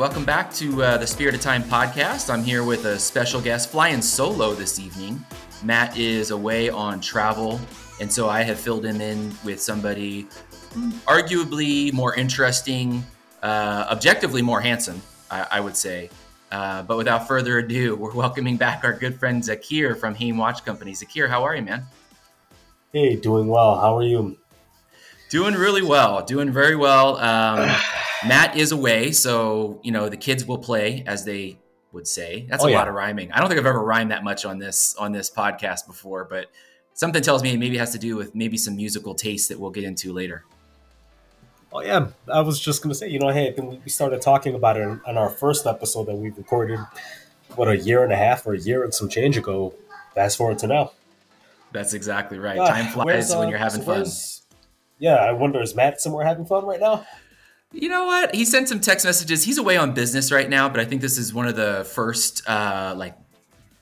Welcome back to uh, the Spirit of Time podcast. I'm here with a special guest flying solo this evening. Matt is away on travel, and so I have filled him in with somebody arguably more interesting, uh, objectively more handsome, I, I would say. Uh, but without further ado, we're welcoming back our good friend Zakir from Haim Watch Company. Zakir, how are you, man? Hey, doing well. How are you? Doing really well. Doing very well. Um, Matt is away, so you know the kids will play as they would say. That's Oh, a yeah. lot of rhyming. I don't think I've ever rhymed that much on this on this podcast before, but something tells me it maybe has to do with maybe some musical taste that we'll get into later. Oh yeah, I was just gonna say, you know, hey, we started talking about it on our first episode that we recorded, what a year and a half or a year and some change ago. Fast forward to now. That's exactly right. Ah, Time flies where's, when uh, you're having so fun. Yeah, I wonder is Matt somewhere having fun right now? You know what? He sent some text messages. He's away on business right now, but I think this is one of the first uh, like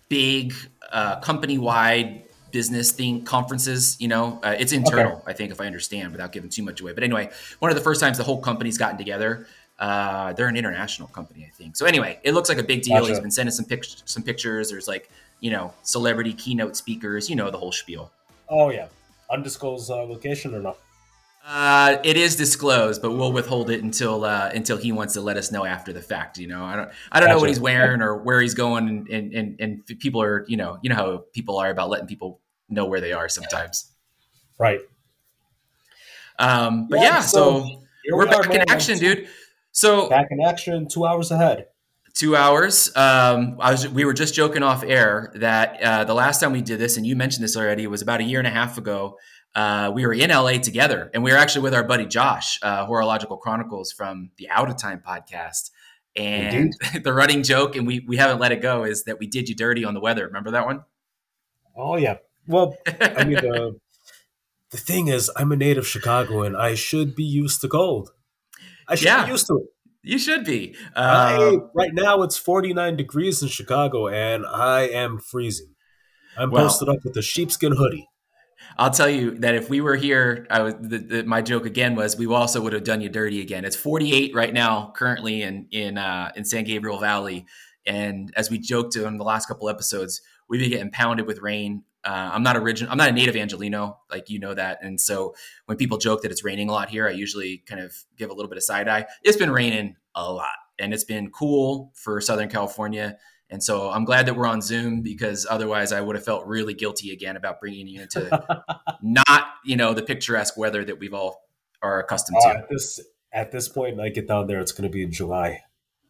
big uh, company-wide business thing conferences. You know, uh, it's internal. I think if I understand, without giving too much away. But anyway, one of the first times the whole company's gotten together. Uh, they're an international company, I think. So anyway, it looks like a big deal. Gotcha. He's been sending some pictures. some pictures. There's like you know celebrity keynote speakers. You know the whole spiel. Oh yeah, undisclosed uh, location or no? Uh, it is disclosed, but we'll withhold it until uh, until he wants to let us know after the fact. You know, I don't I don't know what he's wearing or where he's going, and and and, people are you know you know how people are about letting people know where they are sometimes. Right. Um, but Yeah, yeah, so so, we're we are, back in action, dude. So Back in action, two hours ahead. two hours. Um, I was we were just joking off air that uh, the last time we did this, and you mentioned this already, was about a year and a half ago. Uh, we were in LA together, and we were actually with our buddy Josh, uh, Horological Chronicles from the Out of Time podcast. And the running joke, and we we haven't let it go, is that we did you dirty on the weather. Remember that one? Oh yeah. Well, I mean the the thing is, I'm a native Chicagoan. I should be used to cold. I should Yeah. be used to it. you should be. I, Uh, right now it's 49 degrees in Chicago and I am freezing. I'm Well- posted up with a sheepskin hoodie. I'll tell you that if we were here, I was the, the, my joke again was we also would have done you dirty again. It's 48 right now, currently in in uh, in San Gabriel Valley, and as we joked in the last couple episodes, we've been getting pounded with rain. Uh, I'm not original. I'm not a native Angelino, like you know that, and so when people joke that it's raining a lot here, I usually kind of give a little bit of side eye. It's been raining a lot, and it's been cool for Southern California. And so I'm glad that we're on Zoom because otherwise I would have felt really guilty again about bringing you into not you know the picturesque weather that we've all are accustomed Uh, to. at this at this point, when I get down there, it's going to be in July.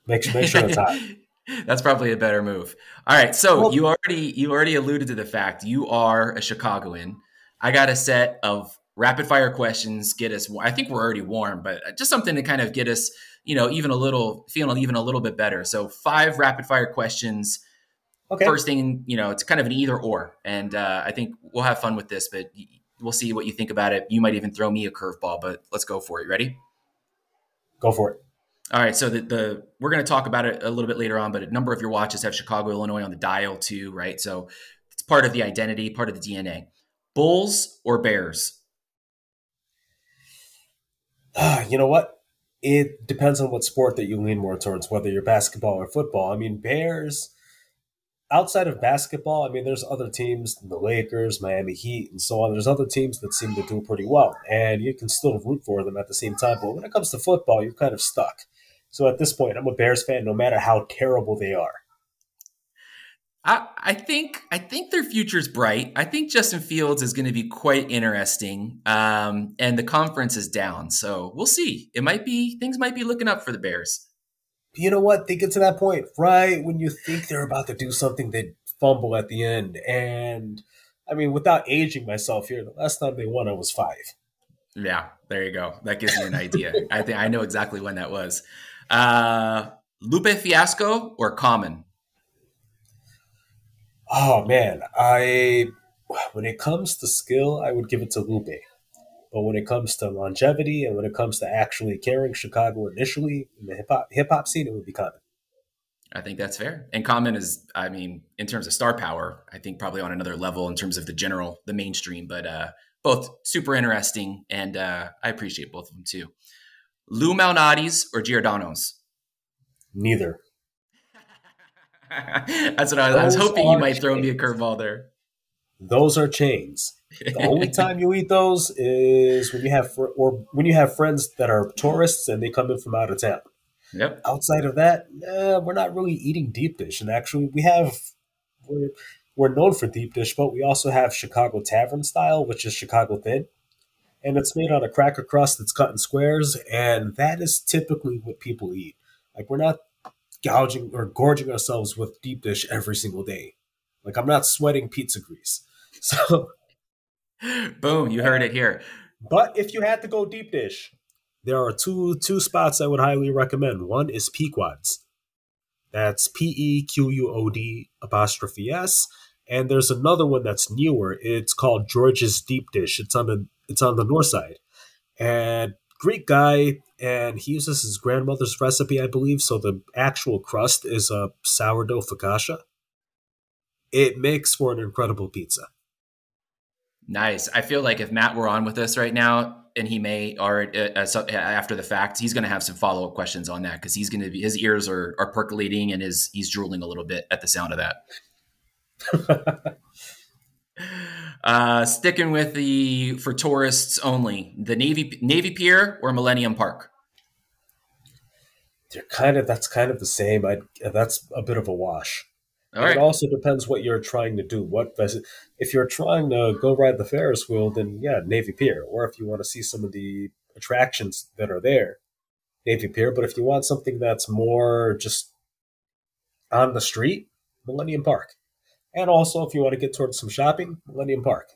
Make sure, make sure it's hot. That's probably a better move. All right, so Well- you already you already alluded to the fact you are a Chicagoan. I got a set of rapid fire questions. Get us. I think we're already warm, but just something to kind of get us, you know, even a little feeling even a little bit better. So five rapid fire questions. Okay. First thing, you know, it's kind of an either or, and uh, I think we'll have fun with this, but we'll see what you think about it. You might even throw me a curveball, but let's go for it. Ready? Go for it. All right, so the, the we're going to talk about it a little bit later on, but a number of your watches have Chicago, Illinois on the dial too, right? So it's part of the identity, part of the DNA. Bulls or Bears? you know what? It depends on what sport that you lean more towards, whether you're basketball or football. I mean, Bears, outside of basketball, I mean, there's other teams, the Lakers, Miami Heat, and so on. There's other teams that seem to do pretty well, and you can still root for them at the same time. But when it comes to football, you're kind of stuck. So at this point, I'm a Bears fan, no matter how terrible they are. I, I think I think their future's bright. I think Justin Fields is going to be quite interesting. Um, and the conference is down, so we'll see. It might be things might be looking up for the Bears. You know what? They get to that point right when you think they're about to do something, they fumble at the end. And I mean, without aging myself here, the last time they won, I was five. Yeah, there you go. That gives me an idea. I think I know exactly when that was. Uh, Lupe Fiasco or Common? Oh man, I when it comes to skill, I would give it to Lupe. But when it comes to longevity and when it comes to actually carrying Chicago initially in the hip hop hip hop scene, it would be Common. I think that's fair. And Common is, I mean, in terms of star power, I think probably on another level in terms of the general, the mainstream. But uh, both super interesting, and uh, I appreciate both of them too. Lou Malnati's or Giordano's? Neither. That's what I was. I was hoping you might chains. throw me a curveball there. Those are chains. The only time you eat those is when you have fr- or when you have friends that are tourists and they come in from out of town. Yep. Outside of that, we're not really eating deep dish. And actually, we have we're, we're known for deep dish, but we also have Chicago Tavern style, which is Chicago thin, and it's made on a cracker crust that's cut in squares, and that is typically what people eat. Like we're not gouging or gorging ourselves with deep dish every single day. Like I'm not sweating pizza grease. So boom, you heard it here. But if you had to go deep dish, there are two two spots I would highly recommend. One is Pequod's. That's P E Q U O D apostrophe S. And there's another one that's newer. It's called George's Deep Dish. It's on the it's on the north side. And Greek guy, and he uses his grandmother's recipe, I believe. So the actual crust is a sourdough focaccia. It makes for an incredible pizza. Nice. I feel like if Matt were on with us right now, and he may, or uh, uh after the fact, he's going to have some follow up questions on that because he's going to be his ears are, are percolating and his he's drooling a little bit at the sound of that. Uh, sticking with the for tourists only, the Navy Navy Pier or Millennium Park. They're kind of that's kind of the same. I that's a bit of a wash. It also depends what you're trying to do. What if you're trying to go ride the Ferris wheel? Then yeah, Navy Pier. Or if you want to see some of the attractions that are there, Navy Pier. But if you want something that's more just on the street, Millennium Park. And also, if you want to get towards some shopping, Millennium Park.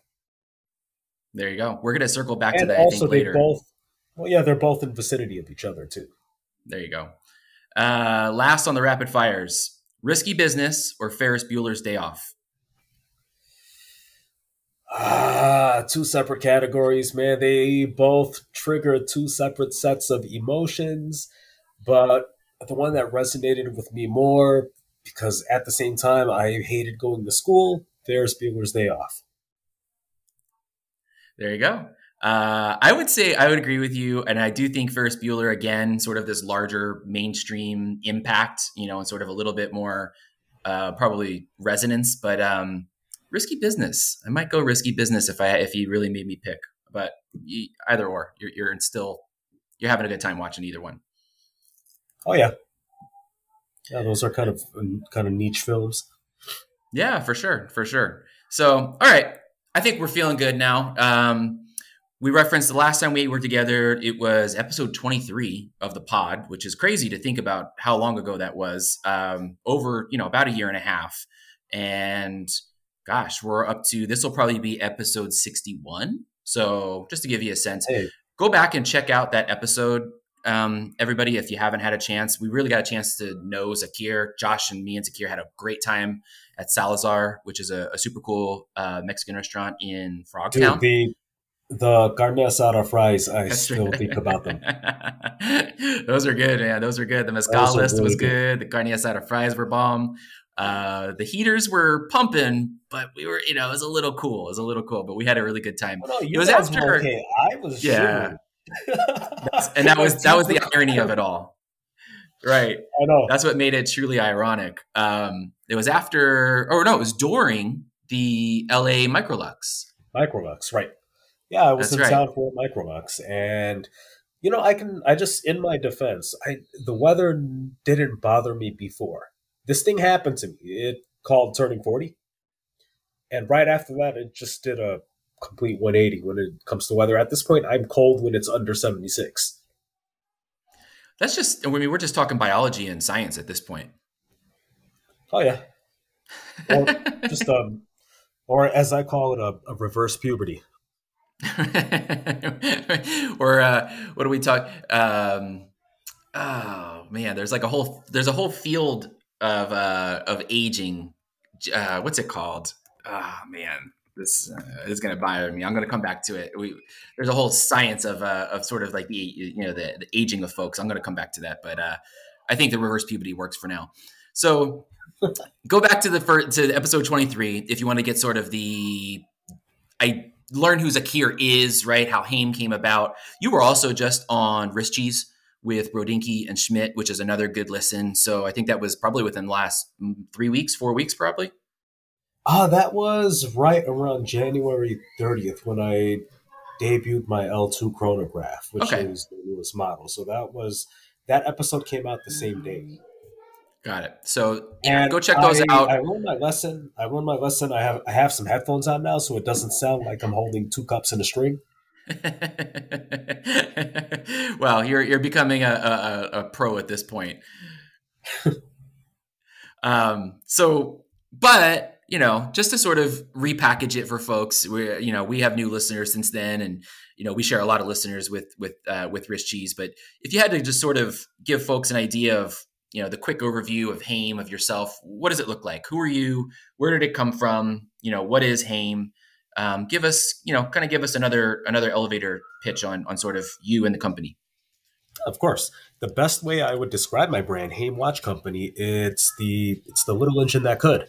There you go. We're going to circle back and to that. Also, they both. Well, yeah, they're both in vicinity of each other too. There you go. Uh, last on the rapid fires: risky business or Ferris Bueller's Day Off. Ah, two separate categories, man. They both trigger two separate sets of emotions, but the one that resonated with me more because at the same time I hated going to school. Ferris Bueller's Day Off. There you go. Uh, I would say I would agree with you, and I do think Ferris Bueller again, sort of this larger mainstream impact, you know, and sort of a little bit more uh, probably resonance. But um, risky business, I might go risky business if I if you really made me pick. But either or, you're, you're still you're having a good time watching either one. Oh yeah, yeah, those are kind of kind of niche films. Yeah, for sure, for sure. So, all right, I think we're feeling good now. Um, we referenced the last time we were together. It was episode 23 of the pod, which is crazy to think about how long ago that was. Um, over, you know, about a year and a half. And gosh, we're up to this will probably be episode 61. So, just to give you a sense, hey. go back and check out that episode um, everybody, if you haven't had a chance, we really got a chance to know Zakir. Josh and me and Zakir had a great time at Salazar, which is a, a super cool uh, Mexican restaurant in Frogtown. Dude, the the carne asada fries, I That's still right. think about them. Those are good, man. Those are good. The mezcal list really was good. good. The carne asada fries were bomb. Uh, the heaters were pumping, but we were, you know, it was a little cool. It was a little cool, but we had a really good time. Oh, no, it was after. Okay, I was. Yeah and that was that was the irony of it all. Right. I know. That's what made it truly ironic. Um, it was after, or no, it was during the LA Microlux. Microlux, right. Yeah, I was That's in right. town for Microlux. And, you know, I can, I just, in my defense, I the weather didn't bother me before. This thing happened to me. It called Turning 40. And right after that, it just did a complete 180 when it comes to weather. At this point, I'm cold when it's under 76. That's just, I mean, we're just talking biology and science at this point. Oh, yeah. Or just, um, or as I call it, a, a reverse puberty. or uh, what do we talk? Um, oh man, there's like a whole there's a whole field of uh, of aging. Uh, what's it called? Oh man, this uh, is going to bother me. I'm going to come back to it. We, there's a whole science of uh, of sort of like the you know the, the aging of folks. I'm going to come back to that, but uh, I think the reverse puberty works for now. So go back to the first, to episode 23 if you want to get sort of the I learn who Zakir is, right? How Haim came about. You were also just on Wrist Cheese with Brodinky and Schmidt, which is another good listen. So I think that was probably within the last mm, three weeks, four weeks, probably. Ah, uh, that was right around January 30th when I debuted my L2 chronograph, which okay. is the newest model. So that was that episode came out the same day. Got it. So and go check those I, out. I learned my lesson. I learned my lesson. I have I have some headphones on now, so it doesn't sound like I'm holding two cups in a string. well, you're you're becoming a, a, a pro at this point. um. So, but you know, just to sort of repackage it for folks, we you know we have new listeners since then, and you know we share a lot of listeners with with uh, with Wrist Cheese. But if you had to just sort of give folks an idea of you know the quick overview of Haim of yourself. What does it look like? Who are you? Where did it come from? You know what is Haim? Um, give us you know kind of give us another another elevator pitch on on sort of you and the company. Of course, the best way I would describe my brand, Haim Watch Company, it's the it's the little engine that could.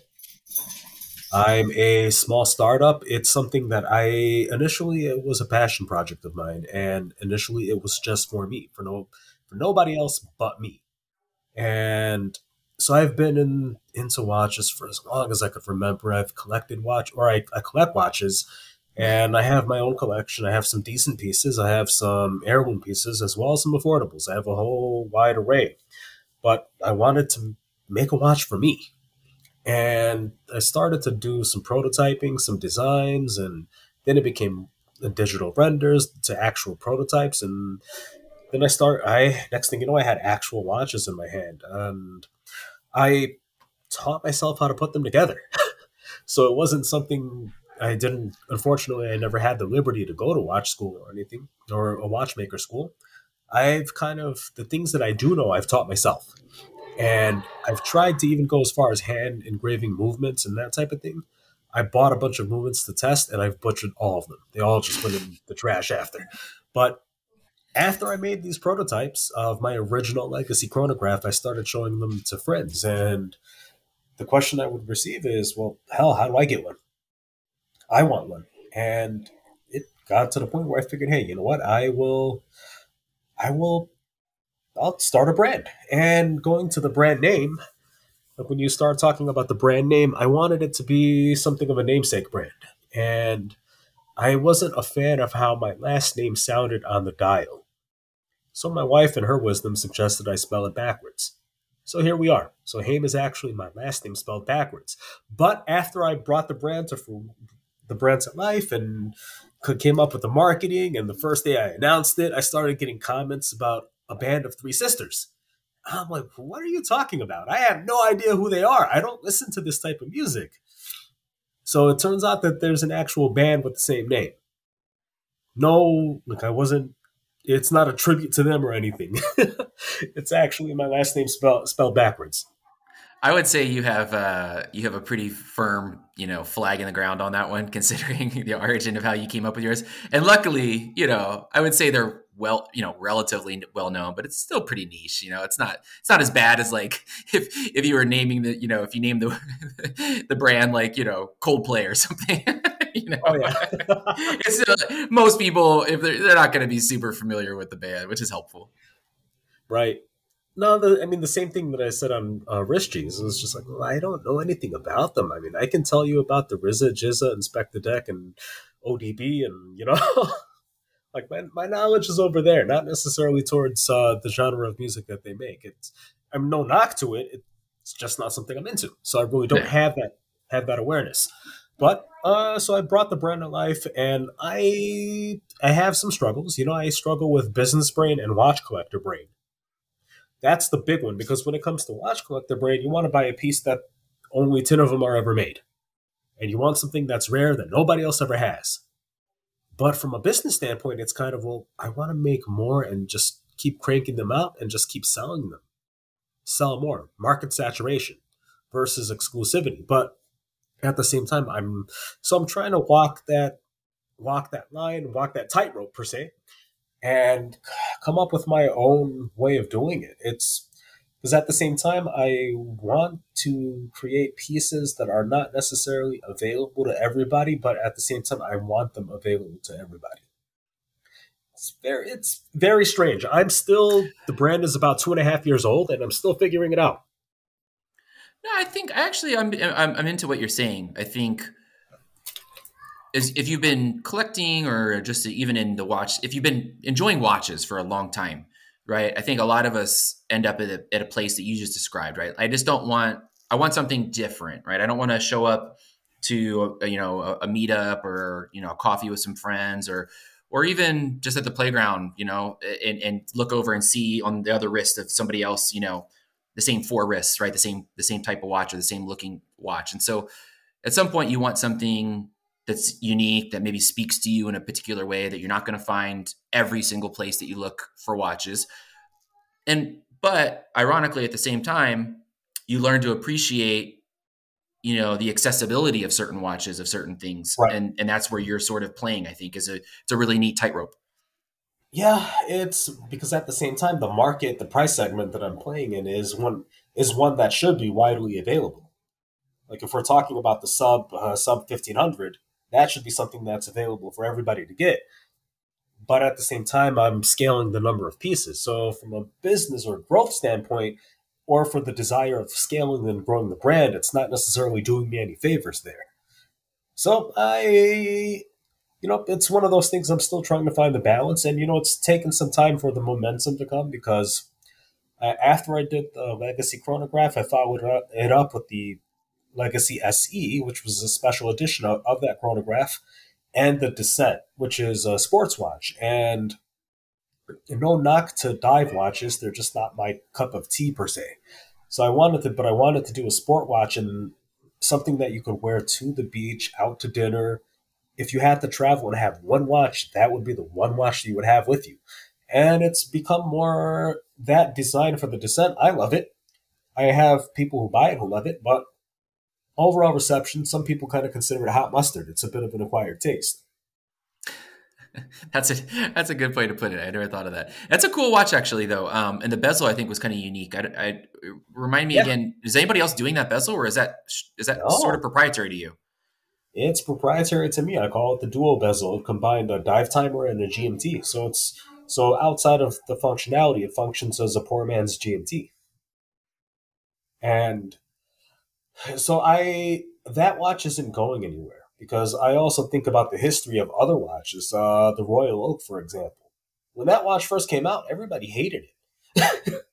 I'm a small startup. It's something that I initially it was a passion project of mine, and initially it was just for me, for no for nobody else but me. And so I've been in into watches for as long as I could remember. I've collected watch or I, I collect watches and I have my own collection. I have some decent pieces. I have some heirloom pieces as well as some affordables. I have a whole wide array. But I wanted to make a watch for me. And I started to do some prototyping, some designs, and then it became digital renders to actual prototypes. And then I start. I next thing you know, I had actual watches in my hand, and I taught myself how to put them together. so it wasn't something I didn't. Unfortunately, I never had the liberty to go to watch school or anything, or a watchmaker school. I've kind of the things that I do know, I've taught myself, and I've tried to even go as far as hand engraving movements and that type of thing. I bought a bunch of movements to test, and I've butchered all of them. They all just went in the trash after. But after I made these prototypes of my original legacy chronograph, I started showing them to friends. And the question I would receive is, well, hell, how do I get one? I want one. And it got to the point where I figured, hey, you know what? I will, I will, I'll start a brand. And going to the brand name, like when you start talking about the brand name, I wanted it to be something of a namesake brand. And I wasn't a fan of how my last name sounded on the dial. So my wife, in her wisdom, suggested I spell it backwards. So here we are. So Haim is actually my last name spelled backwards. But after I brought the brand to the brand to life and came up with the marketing, and the first day I announced it, I started getting comments about a band of three sisters. I'm like, what are you talking about? I have no idea who they are. I don't listen to this type of music. So it turns out that there's an actual band with the same name. No, like I wasn't it's not a tribute to them or anything. it's actually my last name spelled spelled backwards. I would say you have uh, you have a pretty firm, you know, flag in the ground on that one, considering the origin of how you came up with yours. And luckily, you know, I would say they're well, you know, relatively well known, but it's still pretty niche. You know, it's not it's not as bad as like if if you were naming the, you know, if you name the the brand like you know Coldplay or something. you know, oh, yeah. it's uh, most people if they're they're not going to be super familiar with the band, which is helpful. Right. No, the, I mean the same thing that I said on uh, Wrist Cheese. It was just like, well, I don't know anything about them. I mean, I can tell you about the RZA, Inspectah Deck, and ODB, and you know, like my, my knowledge is over there, not necessarily towards uh, the genre of music that they make. It's I'm no knock to it. it. It's just not something I'm into. So I really don't yeah. have that have that awareness. But uh, so I brought the brand to life, and I I have some struggles. You know, I struggle with business brain and watch collector brain. That's the big one because when it comes to watch collector brain, you want to buy a piece that only ten of them are ever made, and you want something that's rare that nobody else ever has. But from a business standpoint, it's kind of well, I want to make more and just keep cranking them out and just keep selling them, sell more, market saturation versus exclusivity. But at the same time i'm so i'm trying to walk that walk that line walk that tightrope per se and come up with my own way of doing it. It's because at the same time i want to create pieces that are not necessarily available to everybody but at the same time i want them available to everybody. It's very it's very strange. I'm still the brand is about two and a half years old and i'm still figuring it out. No, I think actually I'm, I'm I'm into what you're saying. I think if you've been collecting or just even in the watch, if you've been enjoying watches for a long time, right? I think a lot of us end up at a, at a place that you just described, right? I just don't want I want something different, right? I don't want to show up to a, you know a, a meetup or you know a coffee with some friends or or even just at the playground, you know, and, and look over and see on the other wrist of somebody else, you know, the same four wrists, right? The same the same type of watch or the same looking watch. And so at some point you want something that's unique that maybe speaks to you in a particular way that you're not going to find every single place that you look for watches. And but ironically at the same time you learn to appreciate you know the accessibility of certain watches of certain things right. and and that's where you're sort of playing i think is a it's a really neat tightrope yeah, it's because at the same time, the market, the price segment that I'm playing in is one is one that should be widely available. Like if we're talking about the sub uh, sub fifteen hundred, that should be something that's available for everybody to get. But at the same time, I'm scaling the number of pieces. So from a business or growth standpoint, or for the desire of scaling and growing the brand, it's not necessarily doing me any favors there. So I you know, it's one of those things I'm still trying to find the balance. And, you know, it's taken some time for the momentum to come because uh, after I did the Legacy Chronograph, I followed it up with the Legacy SE, which was a special edition of, of that chronograph, and the Descent, which is a sports watch. And no knock to dive watches, they're just not my cup of tea per se. So I wanted to, but I wanted to do a sport watch and something that you could wear to the beach, out to dinner, if you had to travel and have one watch, that would be the one watch you would have with you. And it's become more that design for the descent. I love it. I have people who buy it who love it, but overall reception, some people kind of consider it hot mustard. It's a bit of an acquired taste. that's a that's a good way to put it. I never thought of that. That's a cool watch, actually, though. Um, and the bezel I think was kind of unique. I, I remind me yeah. again. Is anybody else doing that bezel, or is that is that no. sort of proprietary to you? It's proprietary to me. I call it the dual bezel. It combined a dive timer and a GMT. So it's so outside of the functionality, it functions as a poor man's GMT. And so I that watch isn't going anywhere because I also think about the history of other watches. Uh, the Royal Oak, for example, when that watch first came out, everybody hated it.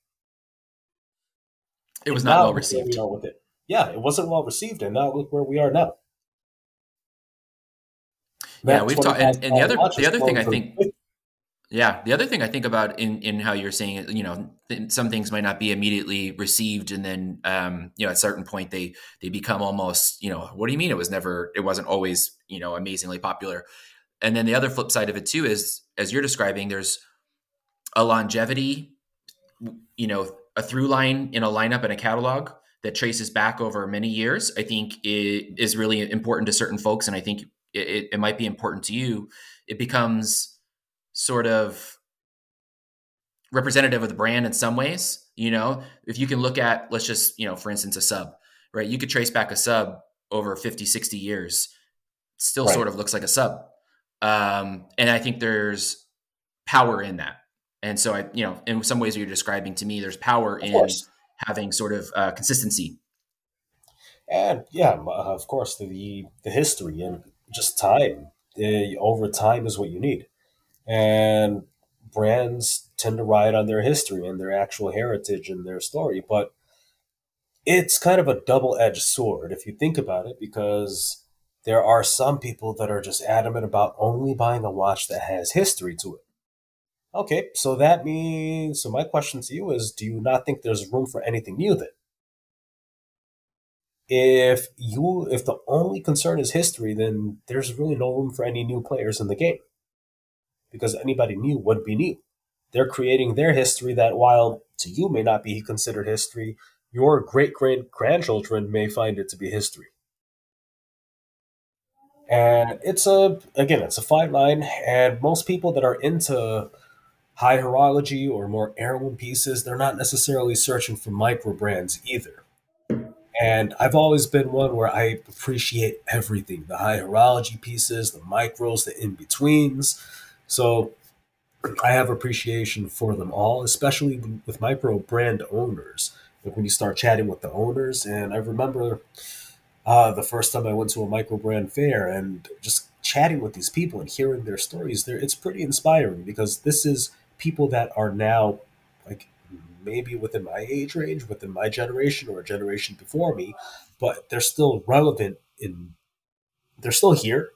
it was not well received. We with it. Yeah, it wasn't well received, and now look where we are now yeah, we've talked, and, and, the other the other thing I think, yeah, the other thing I think about in in how you're saying it, you know, th- some things might not be immediately received, and then um, you know, at a certain point they they become almost, you know, what do you mean it was never, it wasn't always, you know, amazingly popular, and then the other flip side of it too is, as you're describing, there's a longevity, you know, a through line in a lineup and a catalog that traces back over many years, I think it is really important to certain folks. And I think it, it might be important to you, it becomes sort of representative of the brand in some ways. You know, if you can look at, let's just, you know, for instance, a sub, right? You could trace back a sub over 50, 60 years, still right. sort of looks like a sub. Um, and I think there's power in that. And so I, you know, in some ways you're describing to me, there's power in having sort of uh, consistency. And yeah, of course, the the history and just time. Uh, over time is what you need. And brands tend to ride on their history and their actual heritage and their story. But it's kind of a double edged sword if you think about it, because there are some people that are just adamant about only buying a watch that has history to it. Okay, so that means, so my question to you is do you not think there's room for anything new then? If you, if the only concern is history, then there's really no room for any new players in the game. Because anybody new would be new. They're creating their history that while to you may not be considered history, your great great grandchildren may find it to be history. And it's a, again, it's a fine line. And most people that are into high horology or more heirloom pieces, they're not necessarily searching for micro brands either. And I've always been one where I appreciate everything the high horology pieces, the micros, the in betweens. So I have appreciation for them all, especially with micro brand owners. Like when you start chatting with the owners, and I remember uh, the first time I went to a micro brand fair and just chatting with these people and hearing their stories, there it's pretty inspiring because this is people that are now like maybe within my age range, within my generation or a generation before me, but they're still relevant in they're still here.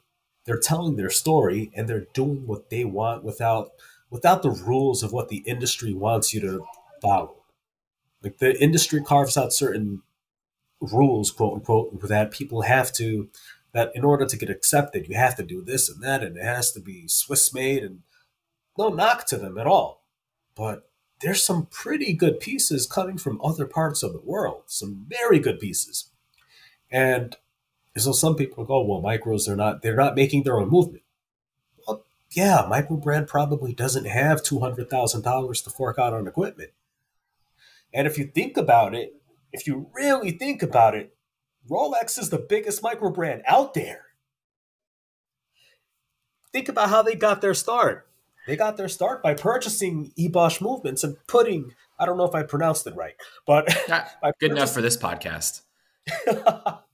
They're telling their story and they're doing what they want without without the rules of what the industry wants you to follow. Like the industry carves out certain rules, quote unquote, that people have to that in order to get accepted, you have to do this and that, and it has to be Swiss made and no knock to them at all. But there's some pretty good pieces coming from other parts of the world, some very good pieces. And so some people go, well, micros, they're not, they're not making their own movement. Well, yeah, micro brand probably doesn't have $200,000 to fork out on equipment. And if you think about it, if you really think about it, Rolex is the biggest micro brand out there. Think about how they got their start. They got their start by purchasing ébauche movements and putting, I don't know if I pronounced it right, but good enough for this podcast.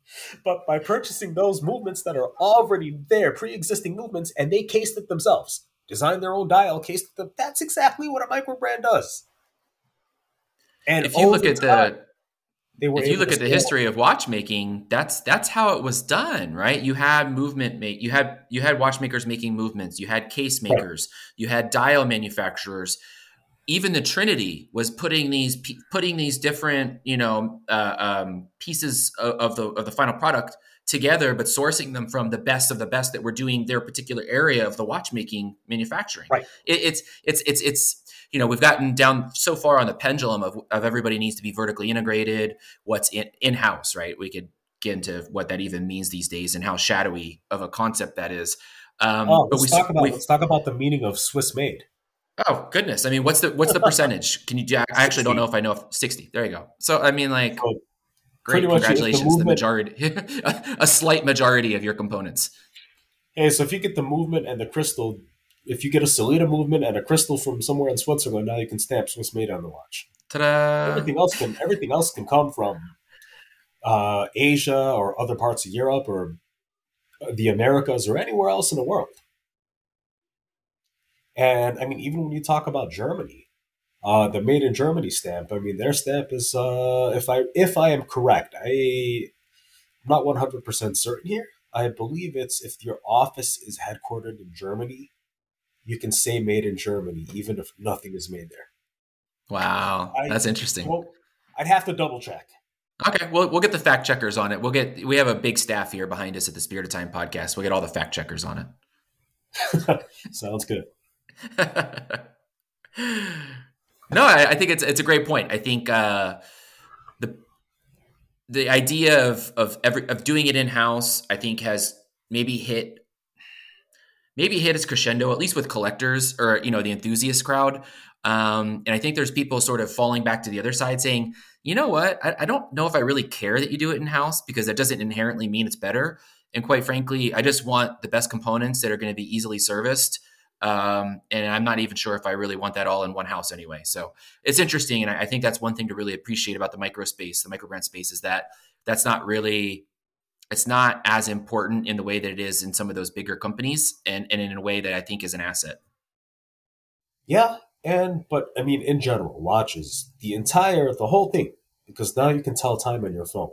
but by purchasing those movements that are already there, pre-existing movements, and they cased it themselves, designed their own dial, cased them. That's exactly what a micro brand does. And if you look at time, the if you look at the history of watchmaking that's that's how it was done right you had movement make you had you had watchmakers making movements you had case makers right. you had dial manufacturers even the trinity was putting these putting these different you know uh, um, pieces of, of, the of the final product together but sourcing them from the best of the best that were doing their particular area of the watchmaking manufacturing right it, it's it's it's it's you know, we've gotten down so far on the pendulum of, of everybody needs to be vertically integrated, what's in, in-house, right? We could get into what that even means these days and how shadowy of a concept that is. Um, oh, let's, we, talk about, let's talk about the meaning of Swiss made. Oh goodness! I mean, what's the what's the percentage? Can you? I actually don't know if I know if sixty. There you go. So I mean, like, so great, congratulations. The, the, majority, a slight majority of your components. Hey, so if you get the movement and the crystal if you get a Sellita movement and a crystal from somewhere in Switzerland, now you can stamp Swiss made on the watch. Ta-da! Everything else can everything else can come from uh, Asia or other parts of Europe or the Americas or anywhere else in the world. And I mean, even when you talk about Germany, uh, the made in Germany stamp, I mean, their stamp is, uh, if I if I am correct, I, I'm not one hundred percent certain here. I believe it's if your office is headquartered in Germany, you can say made in Germany, even if nothing is made there. Wow, I, that's interesting. Well, I'd have to double check. Okay, well, we'll get the fact checkers on it. We'll get we have a big staff here behind us at the Spirit of Time podcast. We'll get all the fact checkers on it. Sounds good. no, I, I, think it's it's a great point. I think uh, the the idea of of every of doing it in house, I think, has maybe hit maybe hit its crescendo, at least with collectors or you know the enthusiast crowd. Um, and I think there's people sort of falling back to the other side saying, you know what, I, I don't know if I really care that you do it in house because that doesn't inherently mean it's better. And quite frankly, I just want the best components that are going to be easily serviced. Um, and I'm not even sure if I really want that all in one house anyway. So it's interesting, and I, I think that's one thing to really appreciate about the micro space, the micro brand space, is that that's not really it's not as important in the way that it is in some of those bigger companies and, and in a way that I think is an asset. Yeah. And, but I mean, in general, watches, the entire, the whole thing, because now you can tell time on your phone.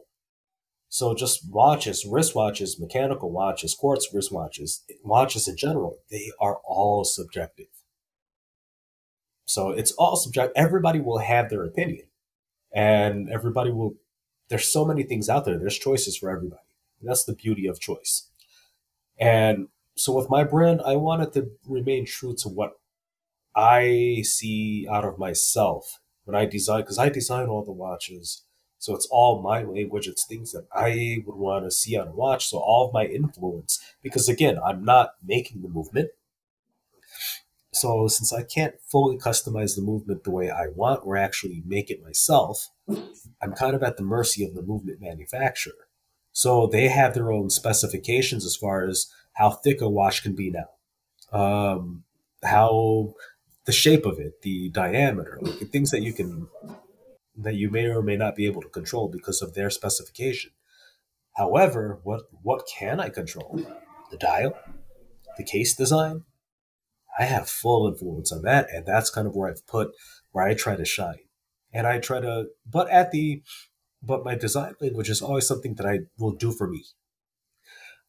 So just watches, wristwatches, mechanical watches, quartz wristwatches, watches in general, they are all subjective. So it's all subjective. Everybody will have their opinion, and everybody will. There's so many things out there. There's choices for everybody. That's the beauty of choice. And so with my brand, I wanted to remain true to what I see out of myself when I design, because I design all the watches. So it's all my language. It's things that I would want to see on watch. So all of my influence, because again, I'm not making the movement. So since I can't fully customize the movement the way I want or actually make it myself, I'm kind of at the mercy of the movement manufacturer. So they have their own specifications as far as how thick a watch can be now, um, how the shape of it, the diameter, like things that you can that you may or may not be able to control because of their specification. However, what what can I control? The dial, the case design. I have full influence on that, and that's kind of where I've put where I try to shine. And I try to, but at the, but my design language is always something that I will do for me.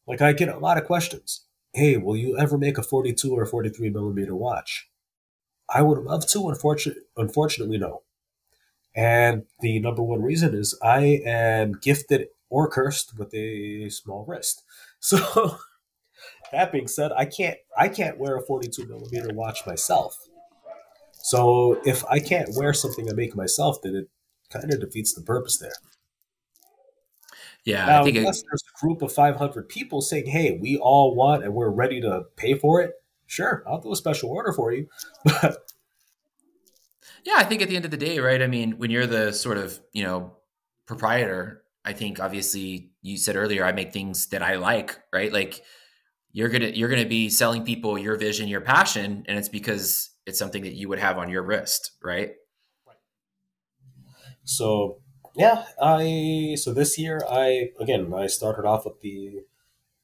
Like I get a lot of questions. Hey, will you ever make a 42 or 43 millimeter watch? I would love to. Unfortunately, unfortunately, no. And the number one reason is I am gifted or cursed with a small wrist. So that being said, I can't I can't wear a 42 millimeter watch myself. So if I can't wear something I make myself, then it kind of defeats the purpose there. Yeah, now, I think unless it, there's a group of 500 people saying, "Hey, we all want and we're ready to pay for it," sure, I'll do a special order for you. But Yeah, I think at the end of the day, right? I mean, when you're the sort of, you know, proprietor, I think obviously you said earlier I make things that I like, right? Like you're going to you're going to be selling people your vision, your passion, and it's because it's something that you would have on your wrist, right? Right. So yeah, I so this year I again I started off with the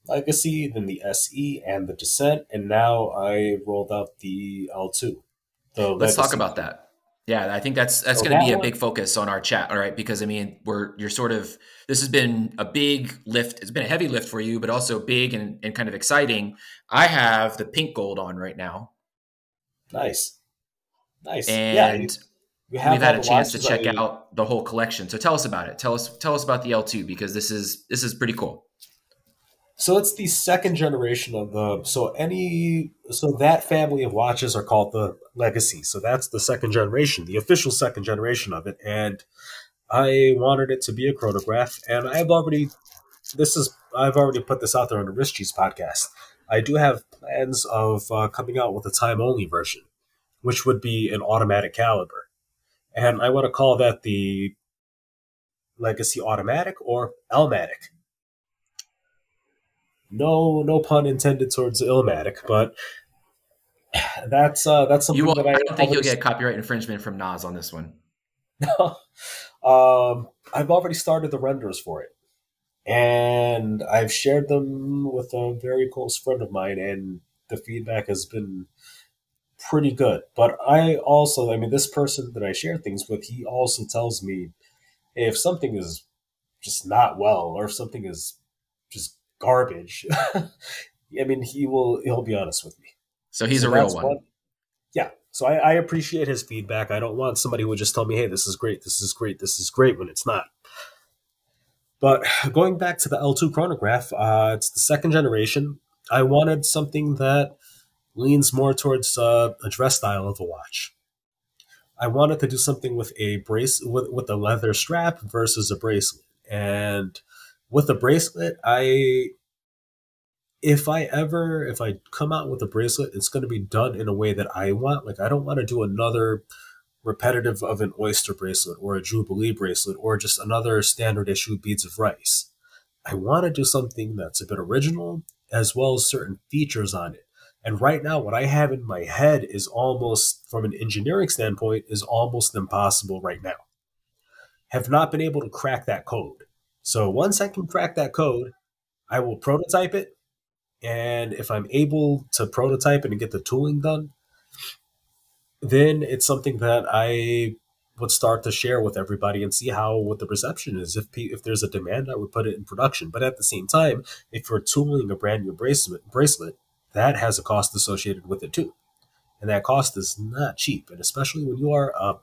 Legacy, then the SE and the Descent, and now I rolled out the L2. The Let's talk about that. Yeah, I think that's that's So going to be a one- big focus on our chat, all right? Because I mean, we're you're sort of this has been a big lift. It's been a heavy lift for you, but also big and, and kind of exciting. I have the pink gold on right now, Nice, nice. yeah, and you, you we've have had a chance to check I- out the whole collection. So tell us about it. Tell us tell us about the L2 because this is this is pretty cool. So it's the second generation of the so any so that family of watches are called the Legacy. So that's the second generation, the official second generation of it. And I wanted it to be a chronograph, and I've already this is I've already put this out there on the Wrist Cheese podcast. I do have plans of uh, coming out with a time only version, which would be an automatic caliber, and I want to call that the Legacy Automatic or Elmatic no no pun intended towards Illmatic, but that's uh that's something You will, that I I, don't think you'll get copyright infringement from Nas on this one. No, um I've already started the renders for it. And I've shared them with a very close friend of mine and the feedback has been pretty good. But I also I mean this person that I share things with, he also tells me if something is just not well or if something is just garbage, I mean he will he'll be honest with me. So he's So a real that's one. Yeah. So I, I appreciate his feedback. I don't want somebody who would just tell me, hey, this is great, this is great, this is great when it's not. But going back to the L2 chronograph, uh, it's the second generation. I wanted something that leans more towards uh, a dress style of a watch. I wanted to do something with a brace with, with a leather strap versus a bracelet. And with a bracelet, I if I ever if I come out with a bracelet, it's going to be done in a way that I want. Like I don't want to do another repetitive of an oyster bracelet or a jubilee bracelet or just another standard issue beads of rice. I want to do something that's a bit original as well as certain features on it. And right now, what I have in my head is almost, from an engineering standpoint, is almost impossible right now. Have not been able to crack that code. So once I can crack that code, I will prototype it and if I'm able to prototype and get the tooling done, then it's something that I would start to share with everybody and see how what the reception is. If if there's a demand, I would put it in production. But at the same time, if you're tooling a brand new bracelet, bracelet that has a cost associated with it too, and that cost is not cheap. And especially when you are a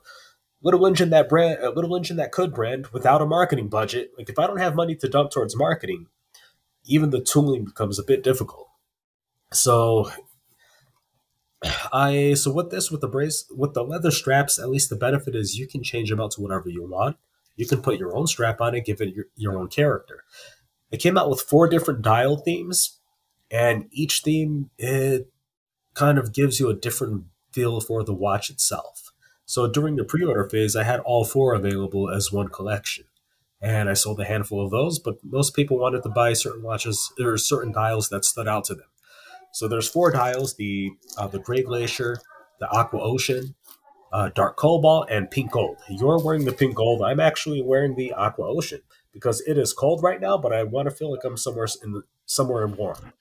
little engine that brand, a little engine that could brand without a marketing budget. Like if I don't have money to dump towards marketing, even the tooling becomes a bit difficult. So I so with this with the brace with the leather straps, at least the benefit is you can change them out to whatever you want. You can put your own strap on it, give it your, your own character. It came out with four different dial themes, and each theme it kind of gives you a different feel for the watch itself. So during the pre-order phase, I had all four available as one collection, and I sold a handful of those. But most people wanted to buy certain watches or certain dials that stood out to them. So there's four dials: the uh, the Gray Glacier, the Aqua Ocean, uh, Dark Cobalt, and Pink Gold. You're wearing the Pink Gold. I'm actually wearing the Aqua Ocean because it is cold right now, but I want to feel like I'm somewhere in somewhere warm.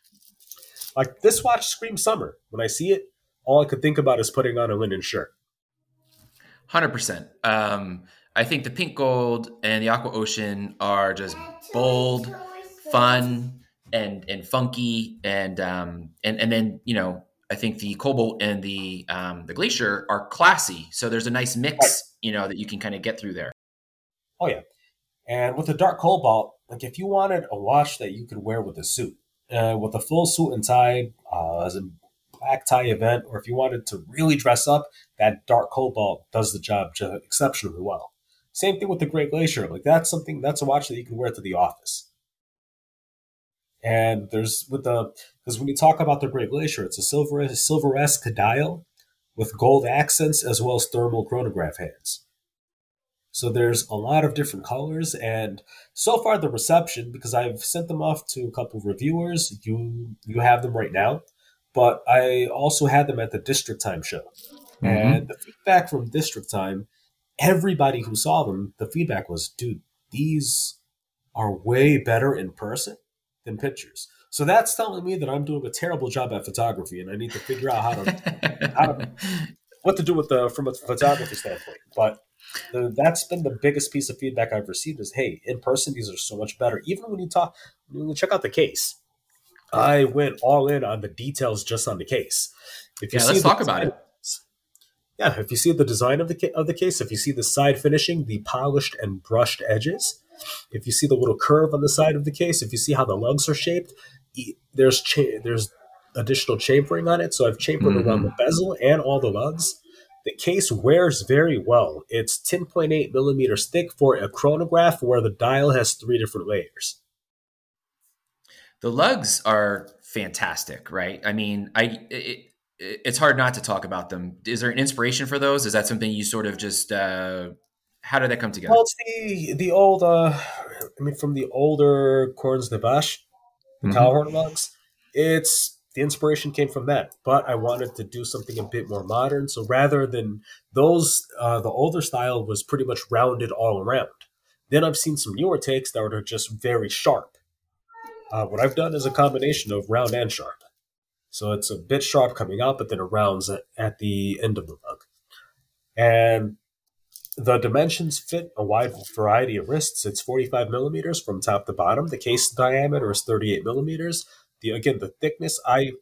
Like this watch screams summer. When I see it, all I could think about is putting on a linen shirt. Hundred um, percent. I think the Pink Gold and the Aqua Ocean are just bold, fun and and funky and um and and then you know I think the Cobalt and the um, the Glacier are classy. So there's a nice mix, you know, that you can kind of get through there. Oh yeah, and with the dark Cobalt, like if you wanted a watch that you could wear with a suit, uh, with a full suit and tie, uh, as a black tie event, or if you wanted to really dress up, that dark Cobalt does the job exceptionally well. Same thing with the Gray Glacier. Like that's something that's a watch that you can wear to the office. And there's with the because when you talk about the Gray Glacier, it's a silver silver esque dial with gold accents as well as thermal chronograph hands. So there's a lot of different colors, and so far the reception because I've sent them off to a couple of reviewers. You you have them right now, but I also had them at the District Time show, mm-hmm. and the feedback from District Time, everybody who saw them, the feedback was, "Dude, these are way better in person than pictures. So that's telling me that I'm doing a terrible job at photography, and I need to figure out how to, how to what to do with the from a photography standpoint. But the, that's been the biggest piece of feedback I've received is, hey, in person these are so much better. Even when you talk, when you check out the case, I went all in on the details just on the case. If you yeah, let's talk about it. Yeah, if you see the design of the of the case, if you see the side finishing, the polished and brushed edges, if you see the little curve on the side of the case, if you see how the lugs are shaped, there's cha- there's additional chamfering on it. So I've chamfered mm-hmm. around the bezel and all the lugs. The case wears very well. It's 10.8 millimeters thick for a chronograph where the dial has three different layers. The lugs are fantastic, right? I mean, I it, it's hard not to talk about them. Is there an inspiration for those? Is that something you sort of just uh, how did that come together? Well, it's the the old. Uh, I mean, from the older Cornes de Vache, the mm-hmm. Cowhorn lugs. It's the inspiration came from that, but I wanted to do something a bit more modern. So rather than those, uh, the older style was pretty much rounded all around. Then I've seen some newer takes that are just very sharp. Uh, what I've done is a combination of round and sharp. So it's a bit sharp coming out, but then it rounds at, at the end of the lug. And the dimensions fit a wide variety of wrists. It's 45 millimeters from top to bottom. The case diameter is 38 millimeters. The again, the thickness. I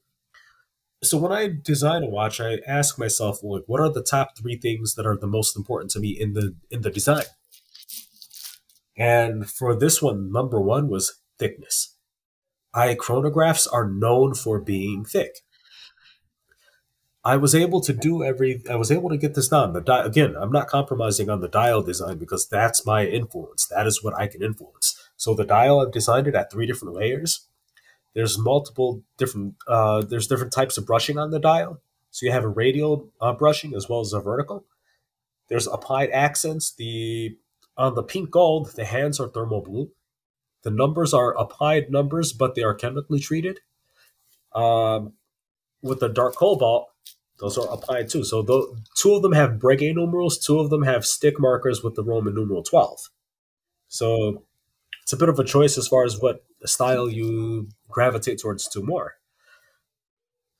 so when I design a watch, I ask myself, well, what are the top three things that are the most important to me in the in the design? And for this one, number one was thickness. I chronographs are known for being thick. I was able to do every. I was able to get this done. The di- again, I'm not compromising on the dial design because that's my influence. That is what I can influence. So the dial, I've designed it at three different layers. There's multiple different. Uh, there's different types of brushing on the dial. So you have a radial uh, brushing as well as a vertical. There's applied accents. The on the pink gold, the hands are thermal blue. The numbers are applied numbers, but they are chemically treated. Um, with the dark cobalt, those are applied too. So the, two of them have Breguet numerals, two of them have stick markers with the Roman numeral 12. So it's a bit of a choice as far as what style you gravitate towards to more.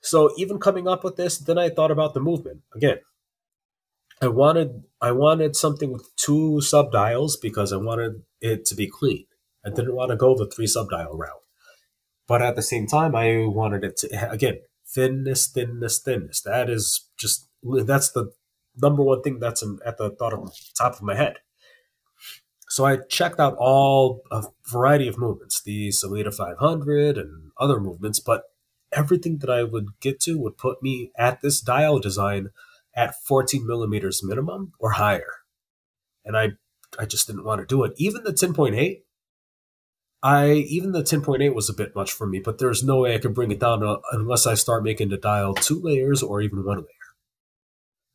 So even coming up with this, then I thought about the movement. Again, I wanted I wanted something with two sub dials because I wanted it to be clean. I didn't want to go the three sub dial route. But at the same time, I wanted it to again thinness, thinness, thinness. That is just that's the number one thing that's at the thought of top of my head. So I checked out all a variety of movements, the Sellita 500 and other movements, but everything that I would get to would put me at this dial design at 14 millimeters minimum or higher. And I, I just didn't want to do it. Even the 10.8, I even the 10.8 was a bit much for me, but there's no way I could bring it down unless I start making the dial two layers or even one layer.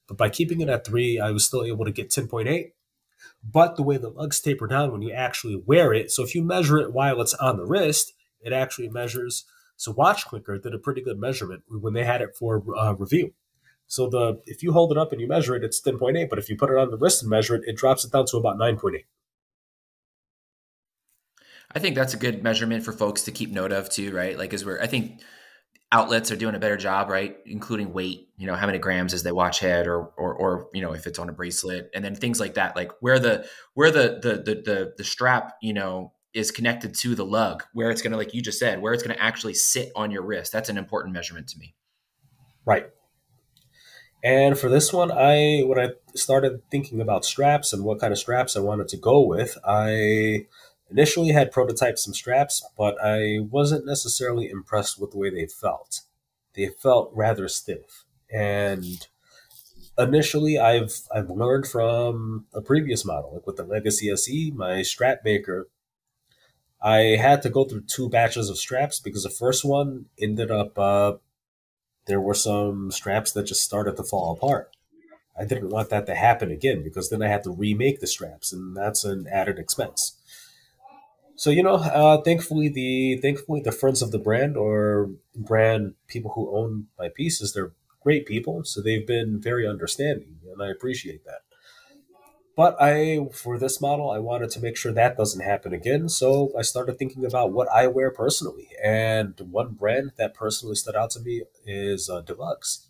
But by keeping it at three, I was still able to get 10.8. But the way the lugs taper down when you actually wear it, so if you measure it while it's on the wrist, it actually measures. So Watch Clicker did a pretty good measurement when they had it for uh, review. So the if you hold it up and you measure it, it's 10.8. But if you put it on the wrist and measure it, it drops it down to about 9.8. I think that's a good measurement for folks to keep note of too, right? Like, as we're, I think outlets are doing a better job, right? Including weight, you know, how many grams is the watch head or, or, or, you know, if it's on a bracelet and then things like that, like where the, where the, the, the, the, the strap, you know, is connected to the lug, where it's going to, like you just said, where it's going to actually sit on your wrist. That's an important measurement to me. Right. And for this one, I when I started thinking about straps and what kind of straps I wanted to go with, I initially had prototyped some straps, but I wasn't necessarily impressed with the way they felt. They felt rather stiff. And initially I've I've learned from a previous model, like with the Legacy SE, my strap maker. I had to go through two batches of straps because the first one ended up uh, there were some straps that just started to fall apart. I didn't want that to happen again because then I had to remake the straps, and that's an added expense. So you know, uh, thankfully the thankfully the friends of the brand or brand people who own my pieces, they're great people, so they've been very understanding, and I appreciate that. But I, for this model, I wanted to make sure that doesn't happen again. So I started thinking about what I wear personally. And one brand that personally stood out to me is uh, Delugs.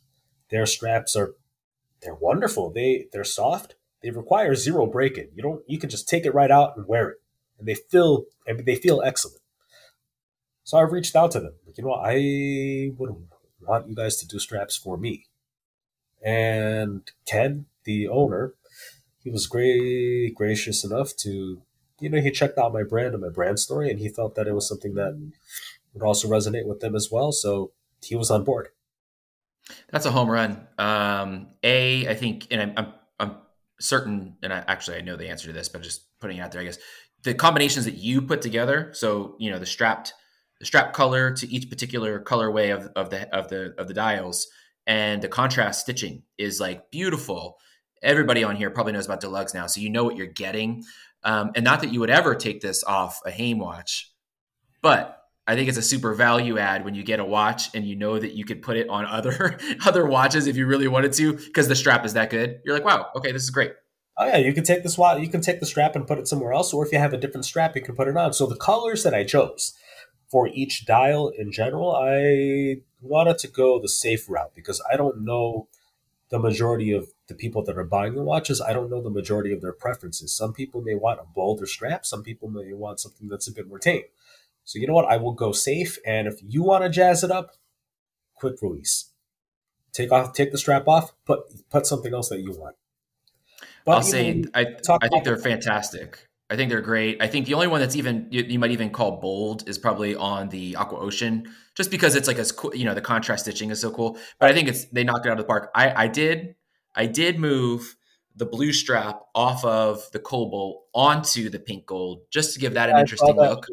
Their straps are, they're wonderful. They they're soft. They require zero break-in. You don't, you can just take it right out and wear it, and they feel, they feel excellent. So I've reached out to them. Like, you know, I would want you guys to do straps for me. And Ken, the owner, he was great, gracious enough to, you know, he checked out my brand and my brand story, and he felt that it was something that would also resonate with them as well. So he was on board. That's a home run. Um, a, I think, and I'm, I'm, I'm certain, and I, actually I know the answer to this, but just putting it out there, I guess the combinations that you put together. So you know the strapped, the strap color to each particular colorway of, of the of the of the dials, and the contrast stitching is like beautiful everybody on here probably knows about Delugs now, so you know what you're getting. Um, and not that you would ever take this off a Haim watch, but I think it's a super value add when you get a watch and you know that you could put it on other other watches if you really wanted to because the strap is that good. You're like, wow, okay, this is great. Oh yeah, you can take the swat, you can take the strap and put it somewhere else, or if you have a different strap, you can put it on. So the colors that I chose for each dial in general, I wanted to go the safe route because I don't know the majority of the people that are buying the watches, I don't know the majority of their preferences. Some people may want a bolder strap, some people may want something that's a bit more tame. So you know what? I will go safe, and if you want to jazz it up, quick release. Take off, take the strap off, put put something else that you want. But I'll say I I think they're fantastic. I think they're great. I think the only one that's even you, you, might even call bold is probably on the Aqua Ocean, just because it's like as cool. You know, the contrast stitching is so cool. But I think it's they knocked it out of the park. I I did I did move the blue strap off of the cobalt onto the pink gold just to give that an interesting that look.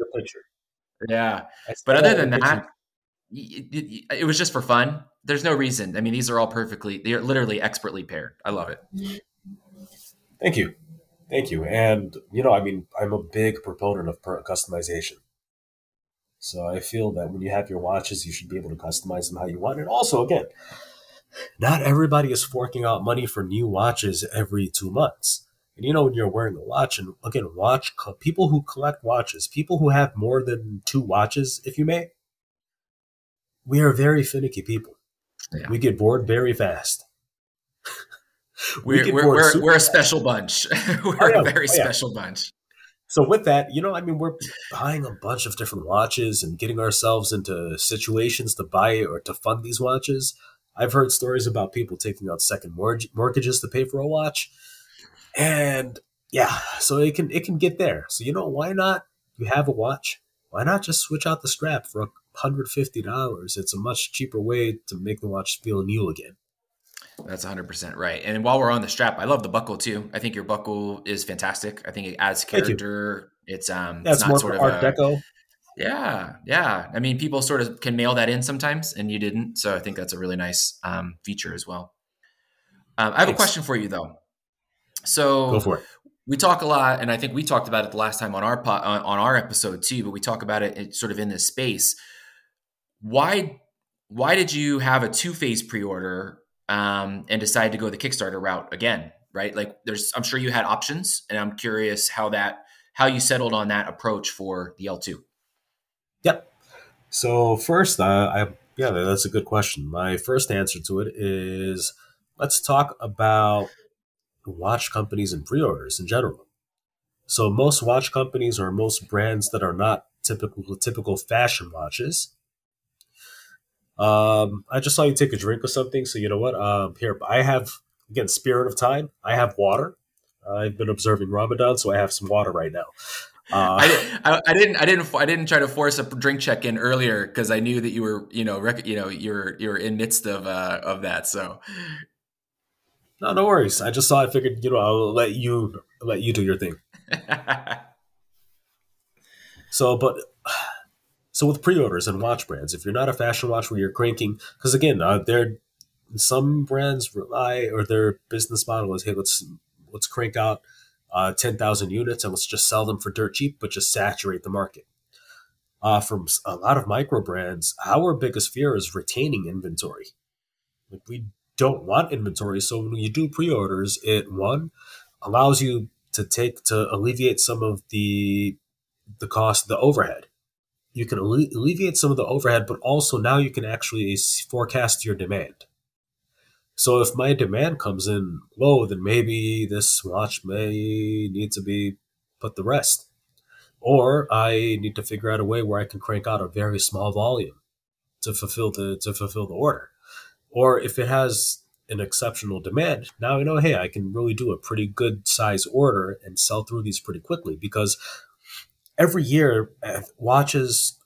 Yeah, but other than that, it, it, was just for fun. There's no reason. I mean, these are all perfectly. They're literally expertly paired. I love it. Thank you. Thank you. And, you know, I mean, I'm a big proponent of customization. So I feel that when you have your watches, you should be able to customize them how you want. And also, again, not everybody is forking out money for new watches every two months. And you know, when you're wearing a watch, and again, watch people who collect watches, people who have more than two watches, if you may, we are very finicky people. Yeah. We get bored very fast. We're, we we're, we're, we're, a special bunch. we're oh, yeah. a very oh, yeah. special bunch. So with that, you know, I mean, we're buying a bunch of different watches and getting ourselves into situations to buy or to fund these watches. I've heard stories about people taking out second mortgages to pay for a watch, and yeah, so it can it can get there. So you know, why not? You have a watch. Why not just switch out the strap for hundred fifty dollars? It's a much cheaper way to make the watch feel new again. That's 100% right. And while we're on the strap, I love the buckle too. I think your buckle is fantastic. I think it adds character. It's um yeah, it's, not sort of art a, deco. Yeah, yeah. I mean, people sort of can mail that in sometimes, and you didn't. So I think that's a really nice um, feature as well. Um, I have Thanks. a question for you though. So go for it. We talk a lot, and I think we talked about it the last time on our on, on our episode too. But we talk about it sort of in this space. Why why did you have a two phase pre order um, and decide to go the Kickstarter route again? Right, like there's I'm sure you had options, and I'm curious how that how you settled on that approach for the L2. Yep. So first, uh, I yeah, that's a good question. My first answer to it is let's talk about watch companies and pre-orders in general. So most watch companies or most brands that are not typical typical fashion watches. Um, I just saw you take a drink or something, so you know what? Um, here I have again spirit of time. I have water. I've been observing Ramadan, so I have some water right now. Uh, I, didn't, I, I, didn't. I didn't. I didn't try to force a drink check in earlier because I knew that you were, you know, rec- you know, you're you're in midst of uh, of that. So, no, no worries. I just saw. I figured, you know, I'll let you let you do your thing. so, but so with pre-orders and watch brands, if you're not a fashion watch where you're cranking, because again, uh, there some brands rely or their business model is, hey, let's let's crank out uh, 10,000 units and let's just sell them for dirt cheap, but just saturate the market. Uh, from a lot of micro brands, our biggest fear is retaining inventory. Like we don't want inventory. So when you do pre orders, it one allows you to take to alleviate some of the the cost, the overhead. You can alleviate some of the overhead, but also now you can actually forecast your demand. So if my demand comes in low, then maybe this watch may need to be put the rest. Or I need to figure out a way where I can crank out a very small volume to fulfill the to fulfill the order. Or if it has an exceptional demand, now I know, hey, I can really do a pretty good size order and sell through these pretty quickly because every year uh, watches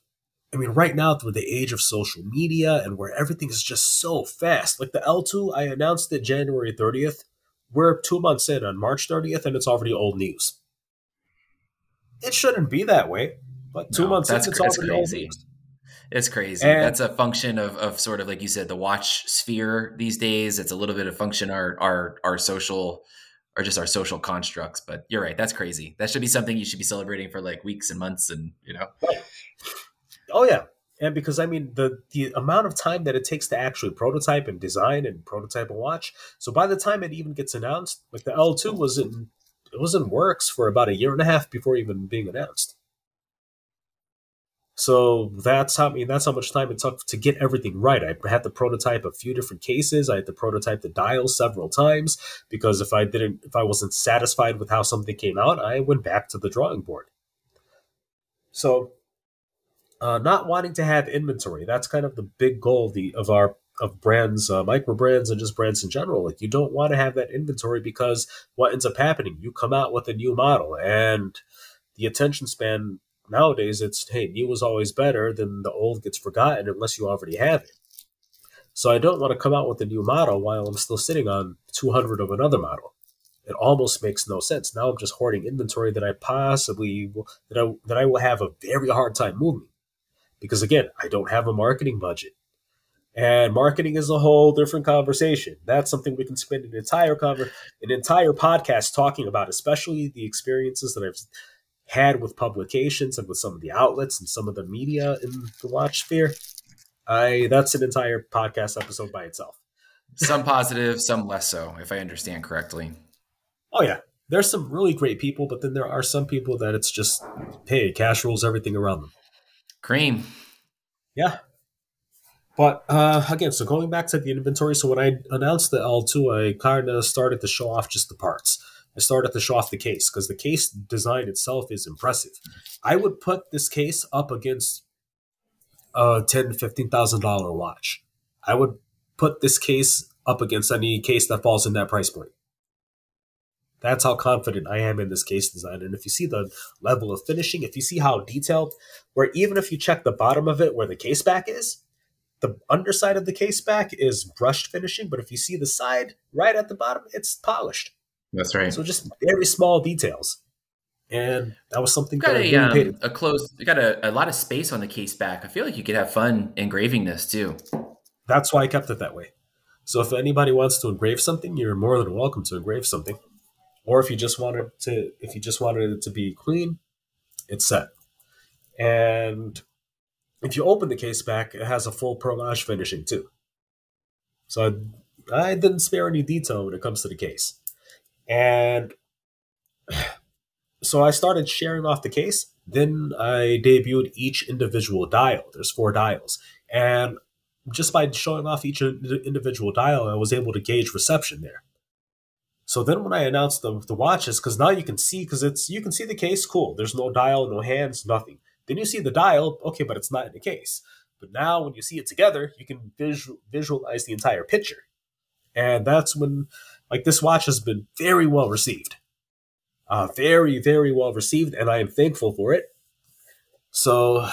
I mean, right now, through the age of social media and where everything is just so fast, like the L2, I announced it January 30th. We're two months in on March 30th, and it's already old news. It shouldn't be that way, but two no, months in, it's already crazy. old news. It's crazy. And, that's a function of, of sort of like you said, the watch sphere these days. It's a little bit of function our our our social or just our social constructs. But you're right. That's crazy. That should be something you should be celebrating for like weeks and months, and you know. Oh yeah, and because I mean the the amount of time that it takes to actually prototype and design and prototype a watch. So by the time it even gets announced, like the L two was in it was in works for about a year and a half before even being announced. So that's how I mean that's how much time it took to get everything right. I had to prototype a few different cases. I had to prototype the dial several times because if I didn't if I wasn't satisfied with how something came out, I went back to the drawing board. So uh, not wanting to have inventory. That's kind of the big goal of the of our of brands, uh, micro brands, and just brands in general. Like you don't want to have that inventory because what ends up happening? You come out with a new model, and the attention span nowadays it's hey, new is always better than the old gets forgotten unless you already have it. So I don't want to come out with a new model while I'm still sitting on 200 of another model. It almost makes no sense. Now I'm just hoarding inventory that I possibly will, that I that I will have a very hard time moving because again, I don't have a marketing budget. And marketing is a whole different conversation. That's something we can spend an entire cover, an entire podcast talking about, especially the experiences that I've had with publications and with some of the outlets and some of the media in the watch sphere. I that's an entire podcast episode by itself. some positive, some less so, if I understand correctly. Oh yeah. There's some really great people, but then there are some people that it's just, hey, cash rules everything around them. Cream. Yeah. But uh, again, so going back to the inventory, so when I announced the L2, I kind of started to show off just the parts. I started to show off the case because the case design itself is impressive. I would put this case up against a ten, fifteen thousand dollar watch. I would put this case up against any case that falls in that price point. That's how confident I am in this case design. And if you see the level of finishing, if you see how detailed, where even if you check the bottom of it where the case back is, the underside of the case back is brushed finishing, but if you see the side right at the bottom, it's polished. That's right. So just very small details. And that was something got that I a, really um, a close. You got a, a lot of space on the case back. I feel like you could have fun engraving this too. That's why I kept it that way. So if anybody wants to engrave something, you're more than welcome to engrave something. Or if you just wanted to, if you just wanted it to be clean, it's set. And if you open the case back, it has a full perlage finishing too. So I, I didn't spare any detail when it comes to the case. And so I started sharing off the case. Then I debuted each individual dial. There's four dials. And just by showing off each individual dial, I was able to gauge reception there. So then when I announced the, the watches, because now you can see, because it's you can see the case, cool. There's no dial, no hands, nothing. Then you see the dial, okay, but it's not in the case. But now when you see it together, you can visual, visualize the entire picture. And that's when, like, this watch has been very well received. Uh, very, very well received, and I am thankful for it. So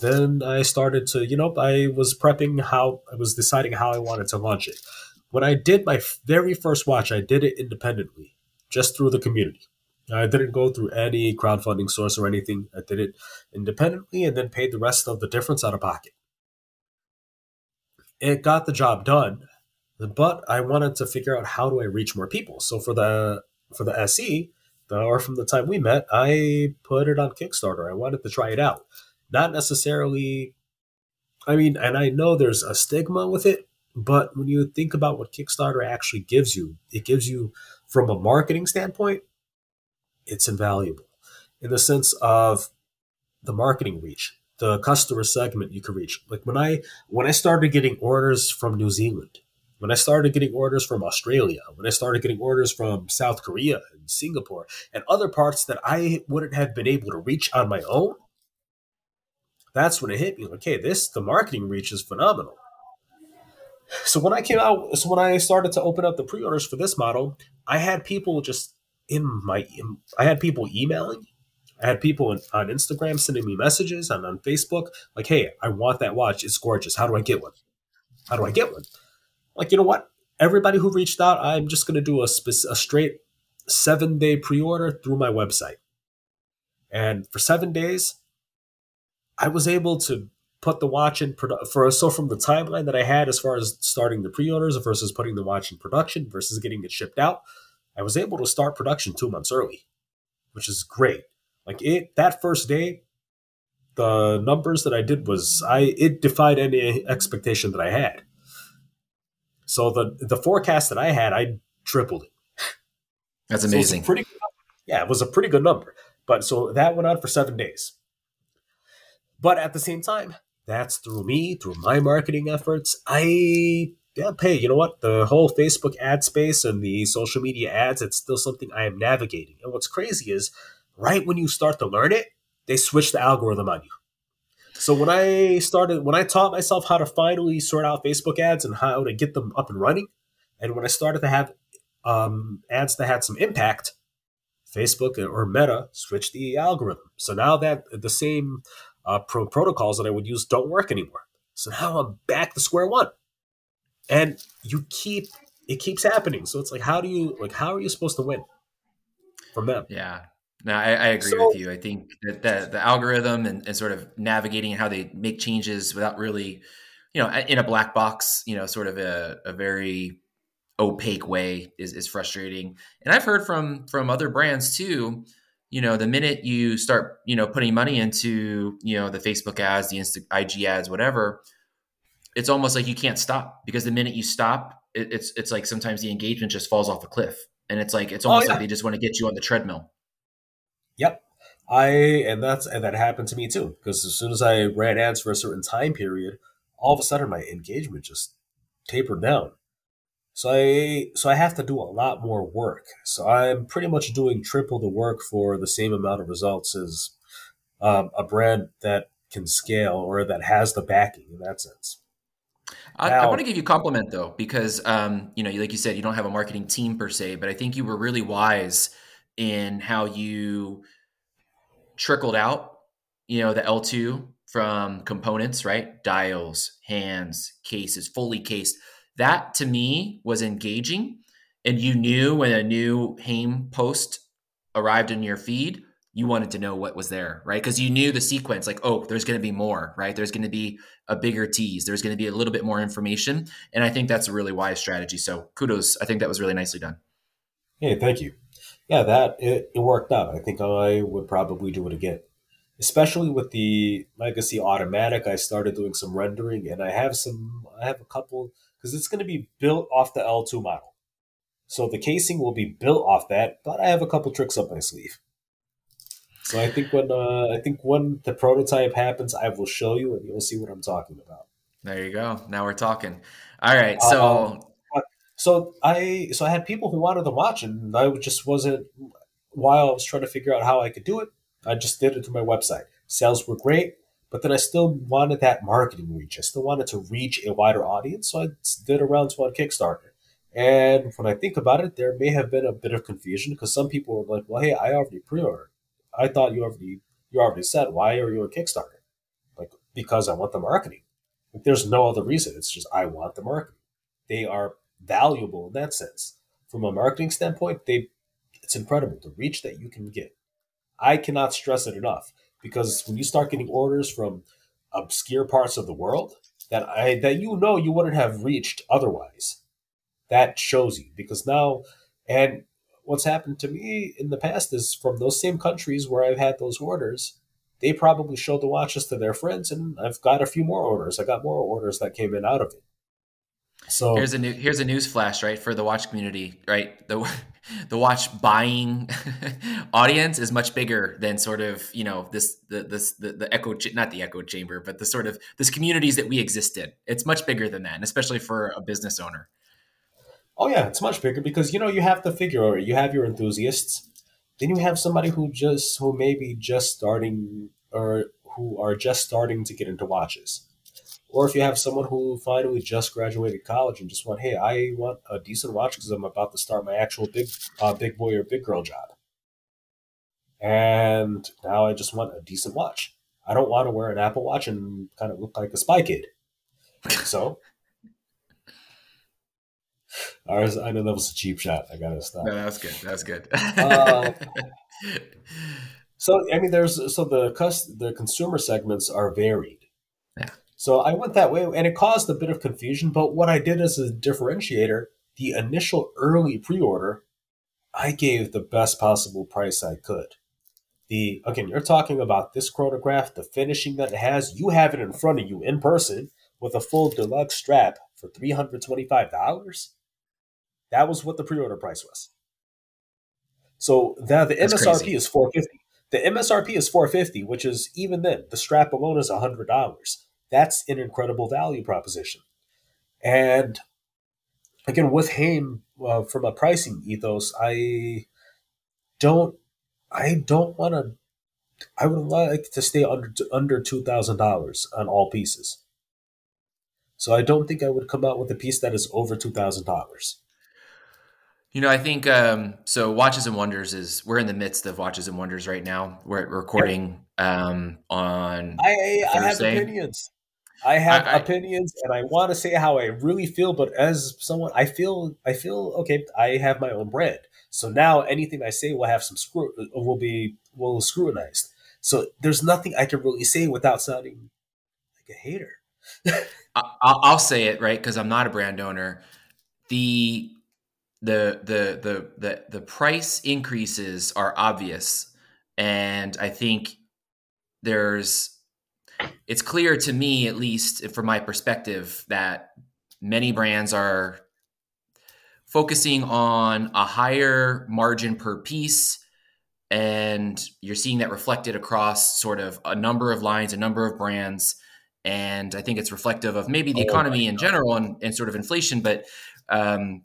then I started to, you know, I was prepping how, I was deciding how I wanted to launch it. When I did my very first watch, I did it independently, just through the community. I didn't go through any crowdfunding source or anything. I did it independently and then paid the rest of the difference out of pocket. It got the job done, but I wanted to figure out how do I reach more people. So for the for the SE, the, or from the time we met, I put it on Kickstarter. I wanted to try it out. Not necessarily I mean, and I know there's a stigma with it, but when you think about what Kickstarter actually gives you, it gives you from a marketing standpoint, it's invaluable in the sense of the marketing reach, the customer segment you can reach. Like when I when I started getting orders from New Zealand, when I started getting orders from Australia, when I started getting orders from South Korea and Singapore and other parts that I wouldn't have been able to reach on my own, that's when it hit me. Okay, this the marketing reach is phenomenal. So when I came out, so when I started to open up the pre-orders for this model, I had people just in my, I had people emailing, I had people in, on Instagram sending me messages and on Facebook, like, "Hey, I want that watch. It's gorgeous. How do I get one? How do I get one?" Like, you know what? Everybody who reached out, I'm just gonna do a, spec- a straight seven day pre-order through my website, and for seven days, I was able to put the watch in produ- for so from the timeline that I had as far as starting the pre-orders versus putting the watch in production versus getting it shipped out, I was able to start production two months early, which is great. Like it that first day, the numbers that I did was I it defied any expectation that I had. So the the forecast that I had, I tripled it. That's So amazing. pretty yeah, it was a pretty good number. But so that went on for seven days. But at the same time, that's through me, through my marketing efforts. I yeah, hey, you know what? The whole Facebook ad space and the social media ads, it's still something I am navigating. And what's crazy is right when you start to learn it, they switch the algorithm on you. So when I started, when I taught myself how to finally sort out Facebook ads and how to get them up and running, and when I started to have um, ads that had some impact, Facebook or Meta switched the algorithm. So now that the same uh, pro- protocols that I would use don't work anymore. So now I'm back to square one, and you keep it keeps happening. So it's like, how do you like? How are you supposed to win from them? Yeah. No, I, I agree So- with you. I think that the, the algorithm and, and sort of navigating how they make changes without really, you know, in a black box, you know, sort of a, a very opaque way is, is frustrating. And I've heard from from other brands too, you know, the minute you start, you know, putting money into, you know, the Facebook ads, the Insta IG ads, whatever, it's almost like you can't stop because the minute you stop, it, it's it's like sometimes the engagement just falls off a cliff. And it's like it's Oh, almost yeah. like they just want to get you on the treadmill. Yep. I and that's and that happened to me too because as soon as I ran ads for a certain time period, all of a sudden my engagement just tapered down. So I so I have to do a lot more work. So I'm pretty much doing triple the work for the same amount of results as um, a brand that can scale or that has the backing in that sense. I, I want to give you a compliment though, because um, you know, like you said, you don't have a marketing team per se, but I think you were really wise in how you trickled out, you know, the L2 from components, right? Dials, hands, cases, fully cased. That to me was engaging. And you knew when a new Haim post arrived in your feed, you wanted to know what was there, right? Because you knew the sequence, like, oh, there's going to be more, right? There's going to be a bigger tease. There's going to be a little bit more information. And I think that's a really wise strategy. So kudos. I think that was really nicely done. Hey, thank you. Yeah, that it, it worked out. I think I would probably do it again, especially with the Legacy Automatic. I started doing some rendering, and I have some. I have a couple because it's going to be built off the L2 model. So the casing will be built off that, but I have a couple tricks up my sleeve. So I think when uh, I think when the prototype happens, I will show you, and you'll see what I'm talking about. There you go. Now we're talking. All right. So um, so I so I had people who wanted to watch, and I just wasn't. While I was trying to figure out how I could do it, I just did it through my website. Sales were great, but then I still wanted that marketing reach. I still wanted to reach a wider audience, so I did a round two on Kickstarter. And when I think about it, there may have been a bit of confusion because some people were like, "Well, hey, I already pre-ordered." I thought you already you already said why are you a Kickstarter? Like because I want the marketing. Like there's no other reason. It's just I want the marketing. They are valuable in that sense. From a marketing standpoint, they it's incredible the reach that you can get. I cannot stress it enough because when you start getting orders from obscure parts of the world that I that you know you wouldn't have reached otherwise, that shows you because now and what's happened to me in the past is from those same countries where I've had those orders, they probably showed the watches to their friends, and I've got a few more orders. I got more orders that came in out of it. So here's a new here's a news flash, right, for the watch community, right? The the watch buying audience is much bigger than sort of you know this the this the, the echo not the echo chamber, but the sort of this communities that we exist in. It's much bigger than that, and especially for a business owner. Oh yeah, it's much bigger because you know you have to figure you have your enthusiasts, then you have somebody who just who may be just starting or who are just starting to get into watches. Or if you have someone who finally just graduated college and just want, hey, I want a decent watch because I'm about to start my actual big uh, big boy or big girl job. And now I just want a decent watch. I don't want to wear an Apple Watch and kind of look like a spy kid. So Ours, I know that was a cheap shot. I gotta stop. No, that's good. That's good. uh, so I mean, there's so the cus- the consumer segments are varied. So I went that way, and it caused a bit of confusion. But what I did as a differentiator, the initial early pre-order, I gave the best possible price I could. The again, you're talking about this chronograph, the finishing that it has. You have it in front of you in person with a full Delugs strap for three hundred twenty-five dollars. That was what the pre-order price was. So the That's MSRP crazy. is 450. The MSRP is 450, which is even then the strap alone is $100. That's an incredible value proposition. And again, with Haim, uh, from a pricing ethos, I don't, I don't want to. I would like to stay under under two thousand dollars on all pieces. So I don't think I would come out with a piece that is over two thousand dollars. You know, I think um, so. Watches and Wonders is we're in the midst of Watches and Wonders right now. We're recording um, on. I I have opinions. I have I, opinions, and I want to say how I really feel. But as someone, I feel I feel okay. I have my own brand, so now anything I say will have some screw will be will scrutinized. So there's nothing I can really say without sounding like a hater. I, I'll say it right because I'm not a brand owner. The the the the the the price increases are obvious and i think there's it's clear to me at least from my perspective that many brands are focusing on a higher margin per piece and you're seeing that reflected across sort of a number of lines a number of brands and I think it's reflective of maybe the oh economy in general and, and, sort of inflation. But um,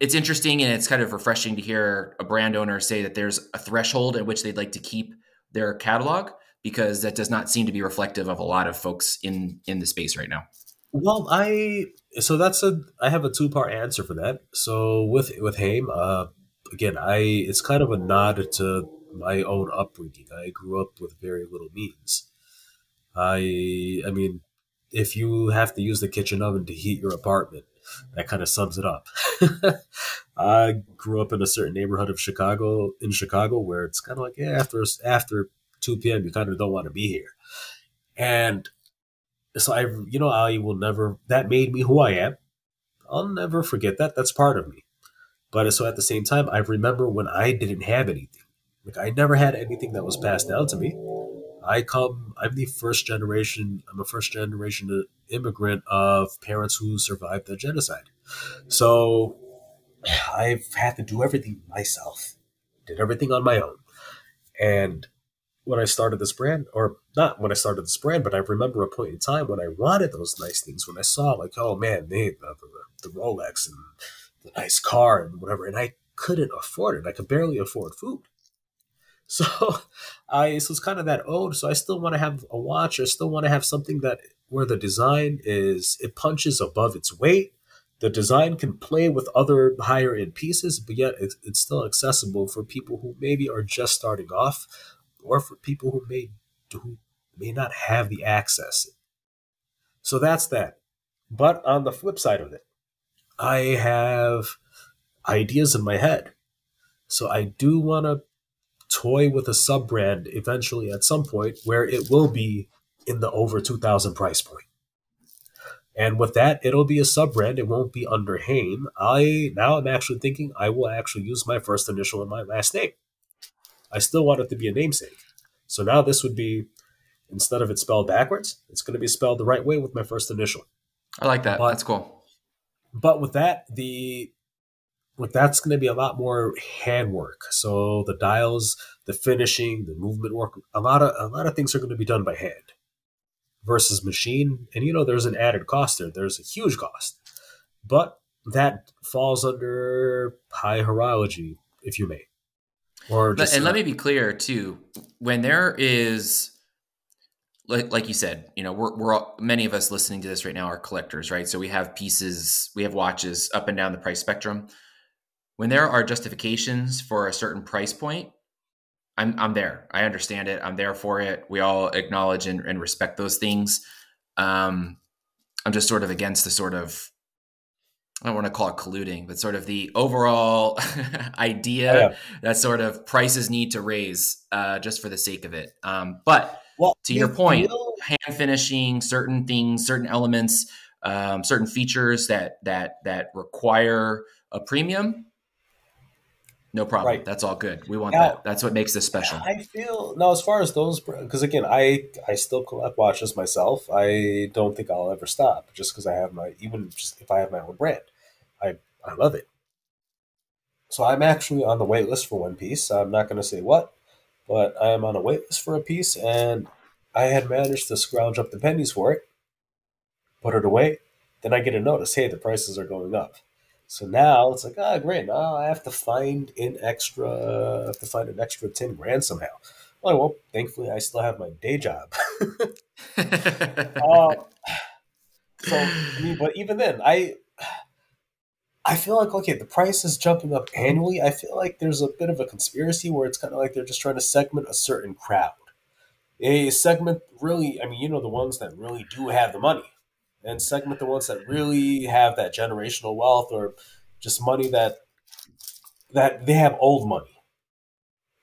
it's interesting and it's kind of refreshing to hear a brand owner say that there's a threshold at which they'd like to keep their catalog because that does not seem to be reflective of a lot of folks in in the space right now. Well, I so that's a I have a two part answer for that. So with with Haim, uh, again, I it's kind of a nod to my own upbringing. I grew up with very little means. I I mean, if you have to use the kitchen oven to heat your apartment, that kind of sums it up. I grew up in a certain neighborhood of Chicago in Chicago where it's kind of like yeah, after after 2 p.m. you kind of don't want to be here. And so I you know I will never that made me who I am. I'll never forget that. That's part of me. But uh, so at the same time, I remember when I didn't have anything. Like I never had anything that was passed down to me. I come. I'm the first generation. I'm a first generation uh, immigrant of parents who survived the genocide. So I've had to do everything myself. Did everything on my own. And when I started this brand, or not when I started this brand, but I remember a point in time when I wanted those nice things. When I saw like, oh man, they the, the, the Rolex and the nice car and whatever, and I couldn't afford it. I could barely afford food. So I so it's kind of that ode. So I still want to have a watch. I still want to have something that where the design is it punches above its weight. The design can play with other higher end pieces, but yet it's, it's still accessible for people who maybe are just starting off, or for people who may who may not have the access. So that's that. But on the flip side of it, I have ideas in my head. So I do want to toy with a sub brand eventually at some point where it will be in the over 2000 price point. And with that, it'll be a sub brand. It won't be under Haim. I now I'm actually thinking I will actually use my first initial and my last name. I still want it to be a namesake. So now this would be instead of it spelled backwards, it's going to be spelled the right way with my first initial. I like that. But, That's cool. But with that, the like that's going to be a lot more handwork. So the dials, the finishing, the movement work, a lot of a lot of things are going to be done by hand versus machine. And you know, there's an added cost there. There's a huge cost, but that falls under high horology, if you may. Or just, and let me be clear too. When there is like, like you said, you know, we're, we're all, many of us listening to this right now are collectors, right? So we have pieces, we have watches up and down the price spectrum when there are justifications for a certain price point, I'm I'm there. I understand it. I'm there for it. We all acknowledge and, and respect those things. Um, I'm just sort of against the sort of I don't want to call it colluding, but sort of the overall idea yeah. that sort of prices need to raise uh, just for the sake of it. Um, but well, to your point, hand finishing certain things, certain elements, um, certain features that that that require a premium no problem. Right. That's all good. We want now, that. That's what makes this special. I feel now as far as those because again, I I still collect watches myself. I don't think I'll ever stop just because I have my even just if I have my own brand, I I love it. So I'm actually on the wait list for one piece. I'm not going to say what, but I am on a wait list for a piece, and I had managed to scrounge up the pennies for it, put it away. Then I get a notice, hey, the prices are going up. So now it's like, ah, oh, great. Now I have to find an extra, I have to find an extra 10 grand somehow. Well, well thankfully I still have my day job. uh, so, I mean, but even then, I, I feel like, okay, the price is jumping up annually. I feel like there's a bit of a conspiracy where it's kind of like they're just trying to segment a certain crowd. A segment really, I mean, you know, the ones that really do have the money and segment the ones that really have that generational wealth or just money that that they have old money.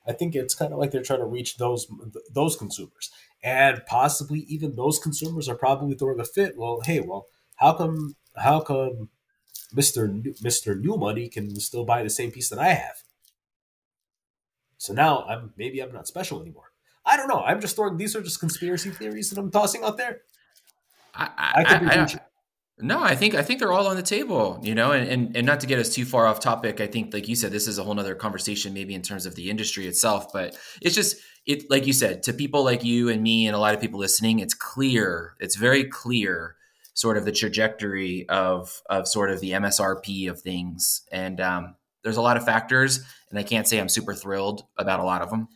I think it's kind of like they're trying to reach those those consumers, and possibly even those consumers are probably throwing a fit. Well, hey, well, how come how come Mister Mister New Money can still buy the same piece that I have? So now I'm maybe I'm not special anymore. I don't know. I'm just throwing these are just conspiracy theories that I'm tossing out there. I, I, I, No, I think I think they're all on the table, you know, and, and and not to get us too far off topic. I think, like you said, this is a whole nother conversation, maybe in terms of the industry itself. But it's just it, like you said, to people like you and me and a lot of people listening, it's clear, it's very clear, sort of the trajectory of of sort of the MSRP of things, and um, there's a lot of factors, and I can't say I'm super thrilled about a lot of them.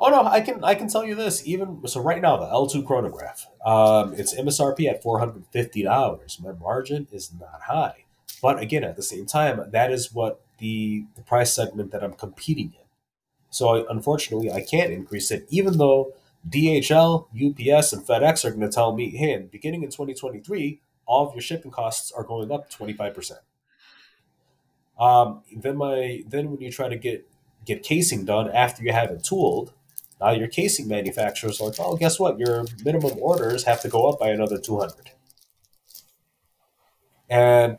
Oh no, I can I can tell you this. Even so, right now the L two chronograph, um, it's MSRP at four hundred fifty dollars. My margin is not high, but again, at the same time, that is what the the price segment that I'm competing in. So unfortunately, I can't increase it, even though DHL, UPS, and FedEx are going to tell me, hey, beginning in 2023, all of your shipping costs are going up 25%. Um, then my then when you try to get get casing done after you have it tooled, now your casing manufacturers are like, oh, guess what? Your minimum orders have to go up by another 200. And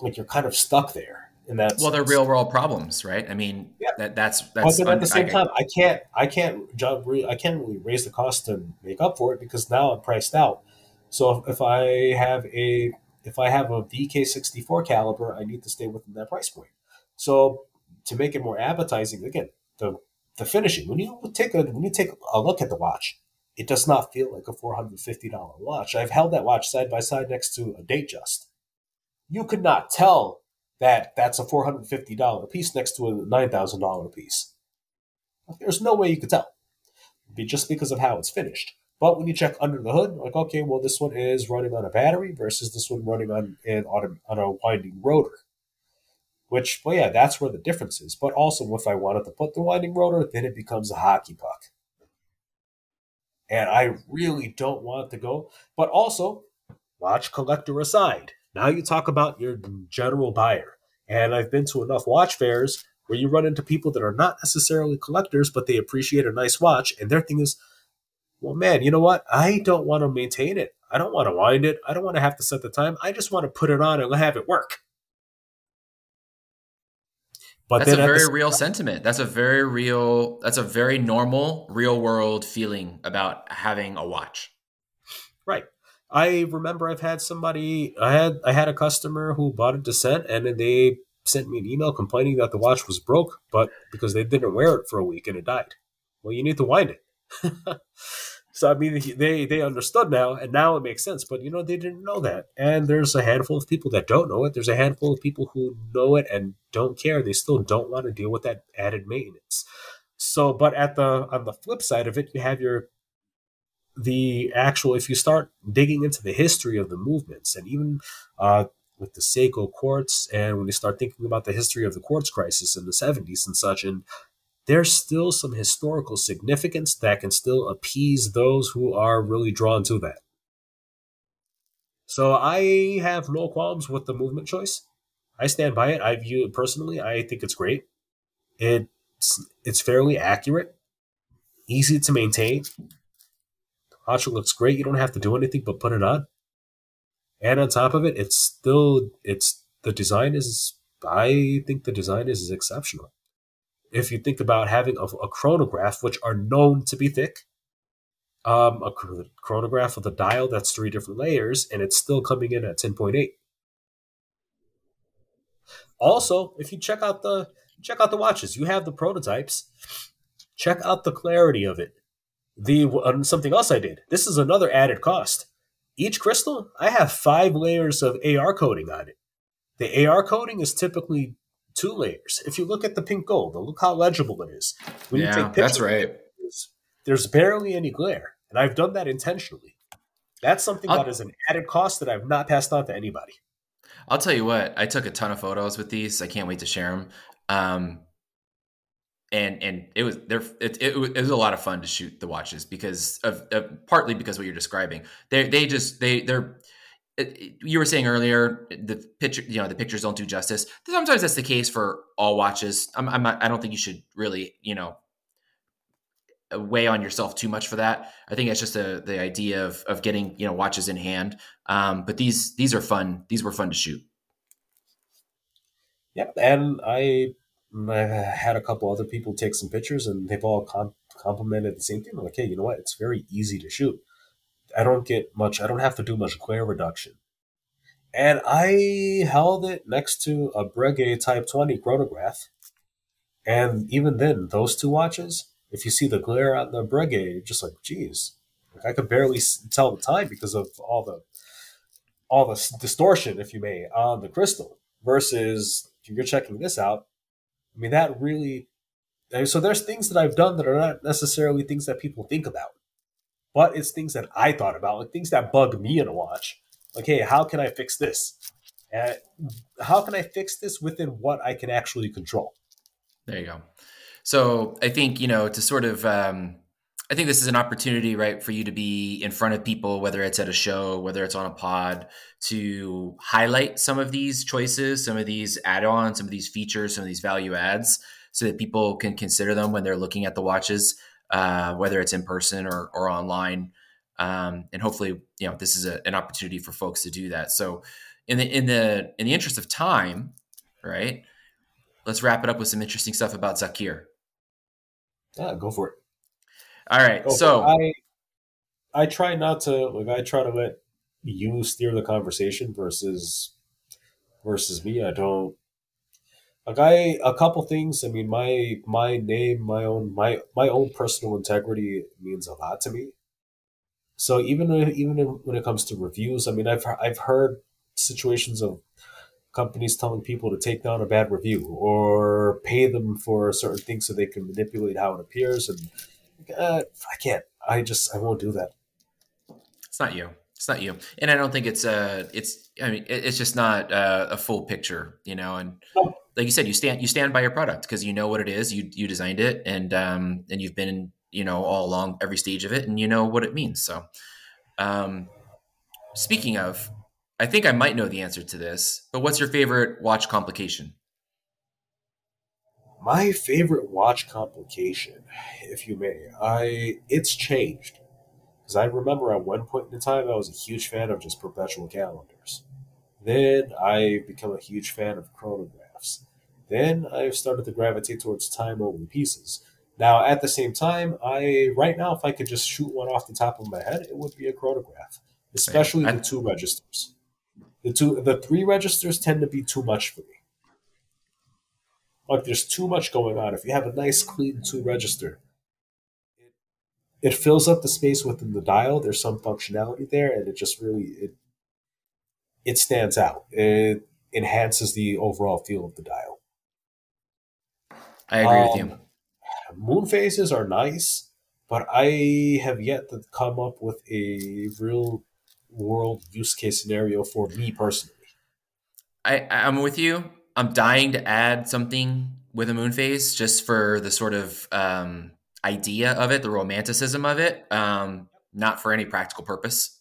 like you're kind of stuck there in that. Well, they're real world problems, right? I mean, yeah. that that's that's. But at the same I, time, I can't I can't I can't really raise the cost to make up for it because now I'm priced out. So if, if I have a if I have a VK64 caliber, I need to stay within that price point. So to make it more appetizing, again, the the finishing when you take a when you take a look at the watch, it does not feel like a four hundred fifty dollar watch. I've held that watch side by side next to a Datejust. You could not tell that that's a four hundred fifty dollar piece next to a nine thousand dollar piece. There's no way you could tell, be just because of how it's finished. But when you check under the hood, like okay, well this one is running on a battery versus this one running on an on a winding rotor. Which, well, yeah, that's where the difference is. But also, if I wanted to put the winding rotor, then it becomes a hockey puck. And I really don't want to go. But also, watch collector aside. Now you talk about your general buyer. And I've been to enough watch fairs where you run into people that are not necessarily collectors, but they appreciate a nice watch. And their thing is, well, man, you know what? I don't want to maintain it. I don't want to wind it. I don't want to have to set the time. I just want to put it on and have it work. But that's a very real sentiment. That's a very real. That's a very normal, real world feeling about having a watch. Right. I remember I've had somebody. I had I had a customer who bought a Descent, and then they sent me an email complaining that the watch was broke, but because they didn't wear it for a week and it died. Well, you need to wind it. So I mean, they they understood now, and now it makes sense. But you know, they didn't know that, and there's a handful of people that don't know it. There's a handful of people who know it and don't care. They still don't want to deal with that added maintenance. So, but at the on the flip side of it, you have your the actual. If you start digging into the history of the movements, and even uh, with the Seiko quartz, and when you start thinking about the history of the quartz crisis in the '70s and such, and there's still some historical significance that can still appease those who are really drawn to that. So I have no qualms with the movement choice. I stand by it. I view it personally. I think it's great. It's it's fairly accurate, easy to maintain. Watch looks great. You don't have to do anything but put it on. And on top of it, it's still it's the design is I think the design is, is exceptional if you think about having a, a chronograph, which are known to be thick, um, a chronograph with a dial that's three different layers, and it's still coming in at 10.8. Also, if you check out the check out the watches, you have the prototypes. Check out the clarity of it. The uh, something else I did. This is another added cost. Each crystal, I have five layers of AR coating on it. The AR coating is typically two layers. If you look at the pink gold, look how legible it is. When yeah, you take pictures, that's right. There's barely any glare, and I've done that intentionally. That's something I'll, that is an added cost that I've not passed on to anybody. I'll tell you what, I took a ton of photos with these. I can't wait to share them. Um, and and it was there. It, it, it, was a lot of fun to shoot the watches because of, of partly because what you're describing. They they just they they're you were saying earlier the picture you know the pictures don't do justice sometimes that's the case for all watches i'm, I'm not, i don't think you should really you know weigh on yourself too much for that i think it's just a, the idea of, of getting you know watches in hand um, but these these are fun these were fun to shoot yep and i I had a couple other people take some pictures and they've all com- complimented the same thing. I'm like, hey, you know what? It's very easy to shoot. I don't get much. I don't have to do much glare reduction, and I held it next to a Breguet Type 20 chronograph. And even then, those two watches, if you see the glare on the Breguet, you're just like, geez, like I could barely tell the time because of all the all the distortion, if you may, on the crystal. Versus if you're checking this out, I mean that really. So there's things that I've done that are not necessarily things that people think about, but it's things that I thought about, like things that bug me in a watch like, hey, how can I fix this? And how can I fix this within what I can actually control? There you go. So I think, you know, to sort of, um, I think this is an opportunity, right, for you to be in front of people, whether it's at a show, whether it's on a pod, to highlight some of these choices, some of these add ons, some of these features, some of these value adds, so that people can consider them when they're looking at the watches, uh, whether it's in person or, or online. Um, and hopefully you know this is a, an opportunity for folks to do that. So in the in the in the interest of time right let's wrap it up with some interesting stuff about zakir. Yeah go for it. All right go so i i try not to like i try to let you steer the conversation versus versus me. I don't like I a couple things. I mean, my my name, my own my my own personal integrity means a lot to me. So even even when it comes to reviews, I mean, I've I've heard situations of companies telling people to take down a bad review or pay them for certain things so they can manipulate how it appears, and uh, I can't. I just I won't do that. It's not you. It's not you, and I don't think it's uh it's I mean it's just not uh, a full picture, you know. And like you said, you stand you stand by your product because you know what it is. You you designed it, and um and you've been you know, all along every stage of it, and you know what it means. So, um, speaking of, I think I might know the answer to this, but what's your favorite watch complication? My favorite watch complication, if you may, I it's changed because I remember at one point in time I was a huge fan of just perpetual calendars. Then I become a huge fan of chronographs. Then I've started to gravitate towards time only pieces. Now, at the same time, I right now, if I could just shoot one off the top of my head, it would be a chronograph, especially the two registers. The two, the three registers tend to be too much for me. Like there's too much going on. If you have a nice, clean two register, it, fills up the space within the dial. There's some functionality there, and it just really it it stands out. It enhances the overall feel of the dial. I agree um, with you moon phases are nice, but I have yet to come up with a real world use case scenario for me personally. I, I'm with you. I'm dying to add something with a moon phase just for the sort of um, idea of it, the romanticism of it, um, not for any practical purpose.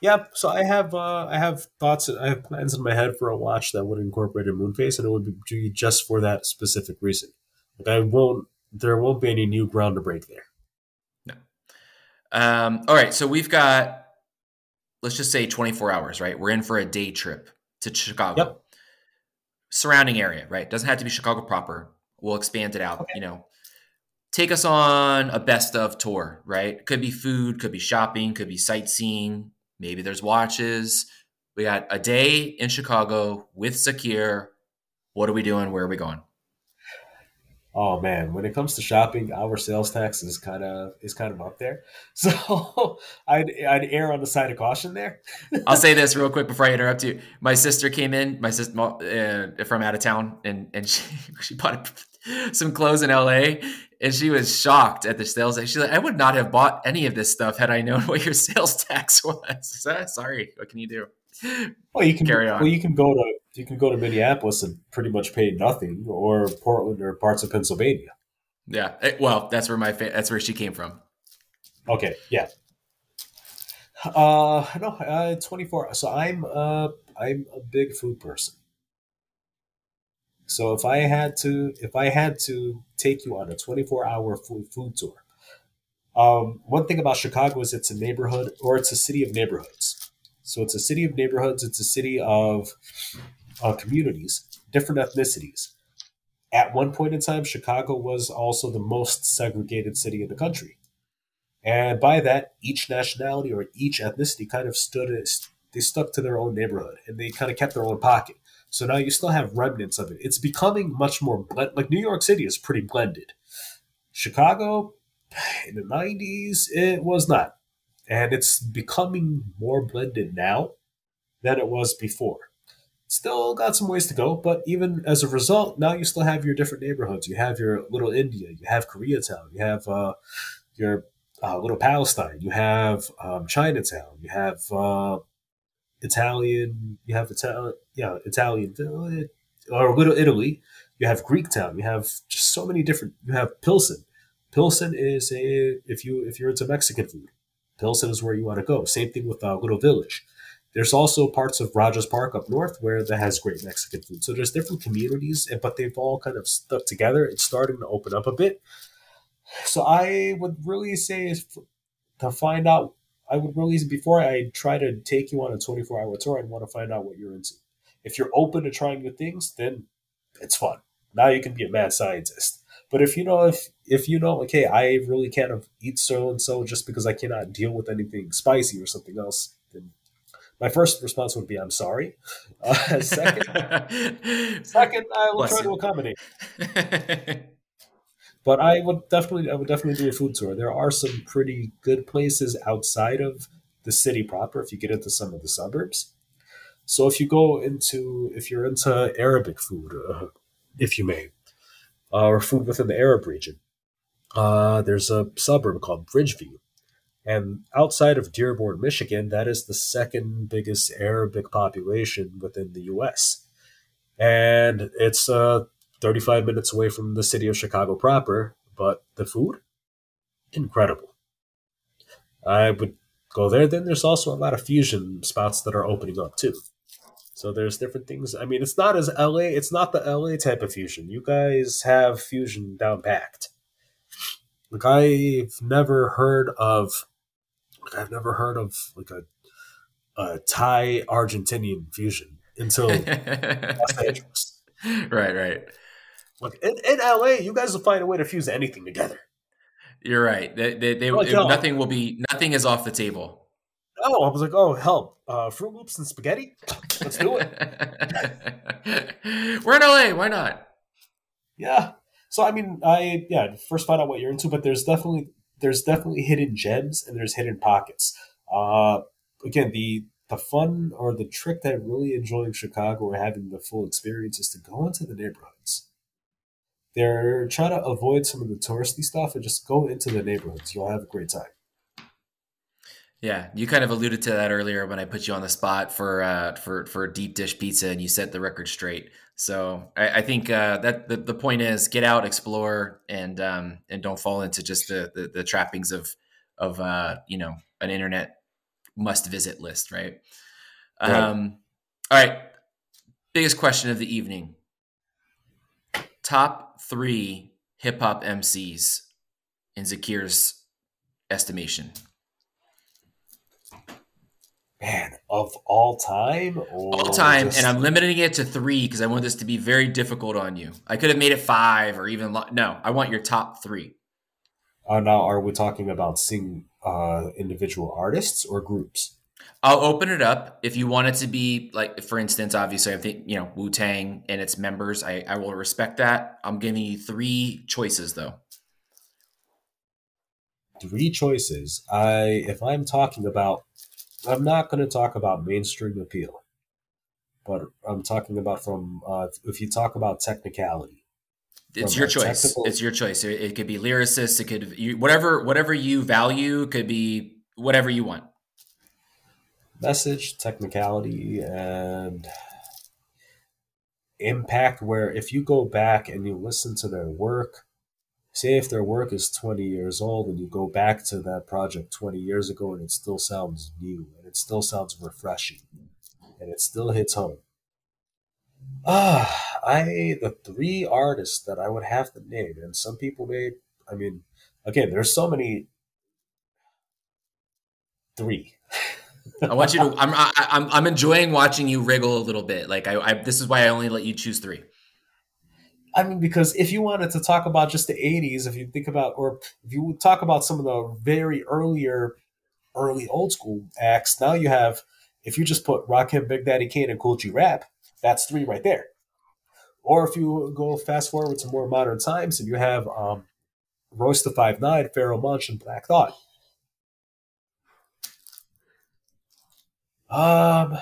Yeah, so I have uh, I have thoughts, I have plans in my head for a watch that would incorporate a moon phase, and it would be just for that specific reason. Like I won't. There won't be any new ground to break there. No. Um, all right. So we've got, let's just say 24 hours, right? We're in for a day trip to Chicago. Yep. Surrounding area, right? Doesn't have to be Chicago proper. We'll expand it out. Okay. You know, take us on a best of tour, right? Could be food, could be shopping, could be sightseeing. Maybe there's watches. We got a day in Chicago with Zakir. What are we doing? Where are we going? Oh man, when it comes to shopping, our sales tax is kind of is kind of up there. So I'd I'd err on the side of caution there. I'll say this real quick before I interrupt you. My sister came in, my sister uh, from out of town, and and she she bought some clothes in L.A. and she was shocked at the sales. She's like, I would not have bought any of this stuff had I known what your sales tax was. Sorry, what can you do? Well, you can carry on. Well, you can go to you can go to Minneapolis and pretty much pay nothing, or Portland or parts of Pennsylvania. Yeah, eh, well, that's where my fa- that's where she came from. Okay, yeah. Uh, no, uh, twenty four. So I'm uh I'm a big food person. So if I had to if I had to take you on a twenty four hour food food tour, um, one thing about Chicago is it's a neighborhood or it's a city of neighborhoods. So it's a city of neighborhoods. It's a city of uh, communities, different ethnicities. At one point in time, Chicago was also the most segregated city in the country. And by that, each nationality or each ethnicity kind of stood they stuck to their own neighborhood and they kind of kept their own pocket. So now you still have remnants of it. It's becoming much more blend. Like New York City is pretty blended. Chicago, in the '90s, it was not, and it's becoming more blended now than it was before. Still got some ways to go, but even as a result, now you still have your different neighborhoods. You have your little India, you have Koreatown, you have uh, your uh, little Palestine, you have um, Chinatown, you have uh, Italian, you have Italian, yeah, Italian, or Little Italy. You have Greek Town. You have just so many different. You have Pilsen. Pilsen is a if you if you're into Mexican food, Pilsen is where you want to go. Same thing with uh, Little Village. There's also parts of Rogers Park up north where that has great Mexican food. So there's different communities, but they've all kind of stuck together. It's starting to open up a bit. So I would really say is to find out I would really before I try to take you on a 24 hour tour, I'd want to find out what you're into. If you're open to trying new things, then it's fun. Now you can be a mad scientist. But if you know if if you know, okay, I really can't eat so and so just because I cannot deal with anything spicy or something else, then my first response would be, "I'm sorry." Uh, second, second, I will Bless try to accommodate. But I would definitely, I would definitely do a food tour. There are some pretty good places outside of the city proper if you get into some of the suburbs. So if you go into, if you're into Arabic food, uh, if you may, uh, or food within the Arab region, uh, there's a suburb called Bridgeview. And outside of Dearborn, Michigan, that is the second biggest Arabic population within the U.S. And it's uh, 35 minutes away from the city of Chicago proper, but the food, incredible. I would go there. Then there's also a lot of fusion spots that are opening up too. So there's different things. I mean, it's not as LA. It's not the LA type of fusion. You guys have fusion down packed. Like I've never heard of. Like I've never heard of like a a Thai Argentinian fusion until Los Angeles. Right, right. Look, in, in LA, you guys will find a way to fuse anything together. You're right. They, they, they like, nothing will be nothing is off the table. Oh, I was like, oh hell, uh, Froot Loops and spaghetti. Let's do it. We're in LA. Why not? Yeah. So I mean, I yeah, first find out what you're into, but there's definitely there's definitely hidden gems and there's hidden pockets. Uh, again, the the fun or the trick that I really enjoy in Chicago or having the full experience is to go into the neighborhoods they're trying to avoid some of the touristy stuff and just go into the neighborhoods. You'll have a great time. Yeah, you kind of alluded to that earlier when I put you on the spot for uh, for for deep dish pizza, and you set the record straight. So I, I think uh, that the, the point is get out, explore, and um, and don't fall into just the the, the trappings of of uh, you know an internet must visit list, right? right? Um, all right, biggest question of the evening: top three hip hop MCs in Zakir's estimation? Man, of all time? all time. Just... And I'm limiting it to three because I want this to be very difficult on you. I could have made it five or even, lo- no, I want your top three. Uh, now, are we talking about sing uh, individual artists or groups? I'll open it up if you want it to be like, for instance, obviously, I think you know Wu Tang and its members. I, I will respect that. I'm giving you three choices though. Three choices. I if I'm talking about, I'm not going to talk about mainstream appeal, but I'm talking about from uh, if you talk about technicality. It's your choice. Technical... It's your choice. It, it could be lyricists. It could you, whatever whatever you value could be whatever you want message, technicality, and impact. Where if you go back and you listen to their work, say if their work is 20 years old and you go back to that project 20 years ago and it still sounds new and it still sounds refreshing and it still hits home. Ah, I the three artists that I would have to name, and some people may. I mean, again, there's so many. Three. I want you to. I'm. I, I'm. I'm enjoying watching you wriggle a little bit. Like I, I. This is why I only let you choose three. I mean, because if you wanted to talk about just the '80s, if you think about, or if you talk about some of the very earlier, early old school acts, now you have if you just put Rakim, Big Daddy Kane, and Kool G Rap, that's three right there. Or if you go fast forward to more modern times and you have um, Royce the Five Nine, Pharoahe Monch, and Black Thought. Um,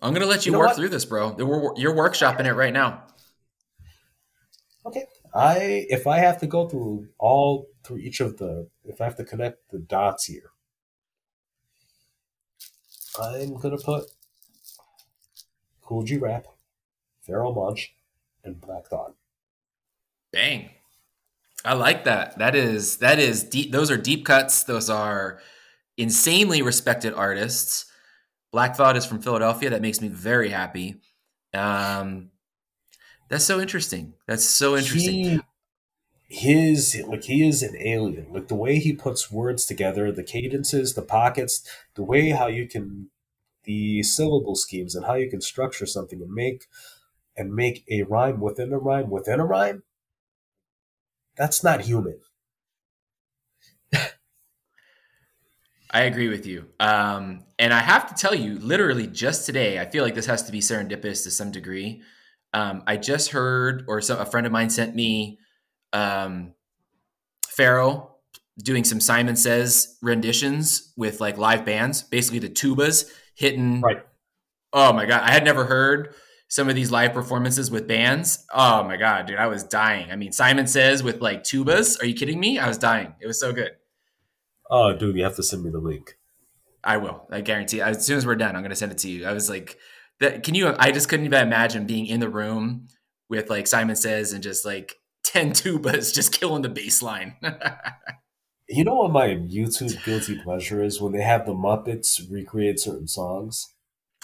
I'm gonna let you, you know work what? through this, bro. You're workshopping it right now. Okay, I if I have to go through all through each of the if I have to connect the dots here, I'm gonna put Kool G Rap, Pharoahe Monch, and Black Thought. Bang. I like that. That is that is deep. Those are deep cuts. Those are insanely respected artists. Black Thought is from Philadelphia. That makes me very happy. Um, that's so interesting. That's so interesting. He, his like he is an alien. Like the way he puts words together, the cadences, the pockets, the way how you can the syllable schemes and how you can structure something and make and make a rhyme within a rhyme within a rhyme. That's not human. I agree with you. Um, and I have to tell you, literally just today, I feel like this has to be serendipitous to some degree. Um, I just heard, or some, a friend of mine sent me um, Pharoahe doing some Simon Says renditions with like live bands, basically the tubas hitting. Right. Oh my God. I had never heard some of these live performances with bands. Oh my God, dude, I was dying. I mean, Simon Says with like tubas. Are you kidding me? I was dying. It was so good. Oh, dude, you have to send me the link. I will. I guarantee. As soon as we're done, I'm going to send it to you. I was like, that. Can you? I just couldn't even imagine being in the room with like Simon Says and just like ten tubas just killing the bassline you know what my YouTube guilty pleasure is when they have the Muppets recreate certain songs.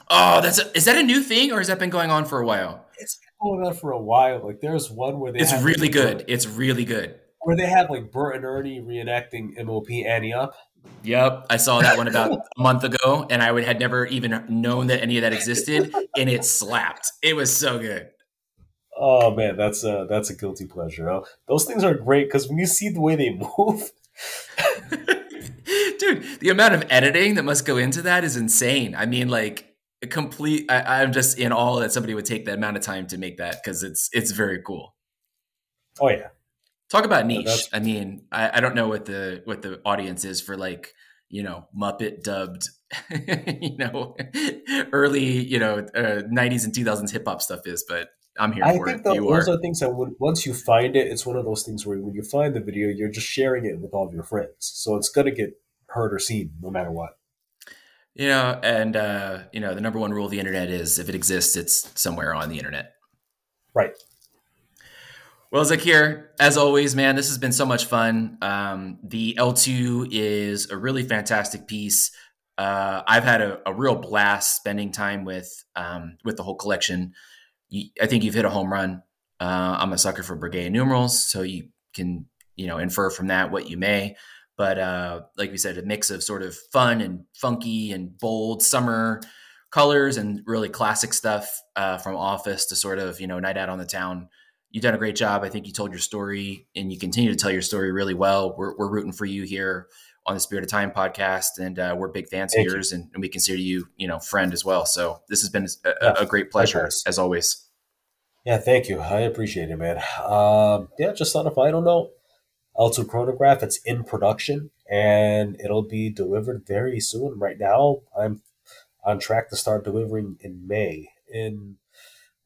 Oh, that's a, is that a new thing or has that been going on for a while? It's been going on for a while. Like there's one where they. It's really good. It's really good where they have like Bert and Ernie reenacting MOP Ante Up. Yep, I saw that one about a month ago, and I would had never even known that any of that existed, and it slapped. It was so good. Oh man, that's a that's a guilty pleasure. Oh, those things are great because when you see the way they move, dude, the amount of editing that must go into that is insane. I mean, like a complete. I, I'm just in awe that somebody would take that amount of time to make that because it's it's very cool. Oh yeah, Talk about niche. I mean, I, I, don't know what the what the audience is for like you know Muppet dubbed, you know, early you know uh, '90s and 2000s hip hop stuff is, but I'm here I for think it. The, those are. are things that when, once you find it, it's one of those things where when you find the video, you're just sharing it with all of your friends, so it's gonna get heard or seen no matter what. You know, and uh, you know, the number one rule of the internet is if it exists, it's somewhere on the internet. Right. Well, Zakir, as always, man, this has been so much fun. Um, the L2 is a really fantastic piece. Uh, I've had a, a, real blast spending time with um, with the whole collection. You, I think you've hit a home run. Uh, I'm a sucker for Breguet numerals, so you can you know infer from that what you may. But uh, like we said, a mix of sort of fun and funky and bold summer colors and really classic stuff uh, from Office to sort of you know Night Out on the Town you've done a great job. I think you told your story and you continue to tell your story really well. We're, we're rooting for you here on the Spirit of Time podcast, and uh, we're big fans Thank of yours, and, and, we consider you, you know, friend as well. So this has been a, yeah, a great pleasure as always. Yeah, thank you. I appreciate it, man. Um, yeah, just on a final note, L2 chronograph. It's in production and it'll be delivered very soon. Right now, I'm on track to start delivering in May. In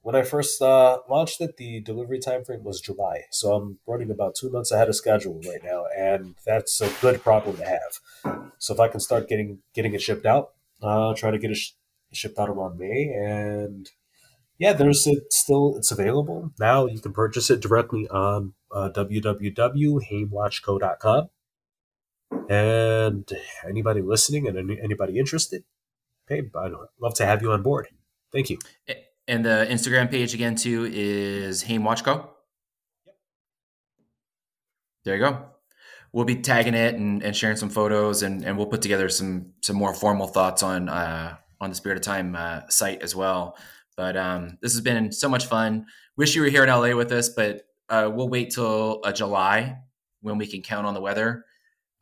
when I first uh, launched it, the delivery time frame was July, so I'm running about two months ahead of schedule right now, and that's a good problem to have. So if I can start getting getting it shipped out, uh, try to get it sh- shipped out around May, and yeah, there's it still it's available now. You can purchase it directly on uh, www.haimwatchco.com. And anybody listening and any, anybody interested, hey, I'd love to have you on board. Thank you. Eh, and the Instagram page again too is Haim Watchco. Yep. There you go. We'll be tagging it and, and sharing some photos, and, and we'll put together some some more formal thoughts on uh, on the Spirit of Time uh, site as well. But um, this has been so much fun. Wish you were here in LA with us, but uh, we'll wait till uh, July when we can count on the weather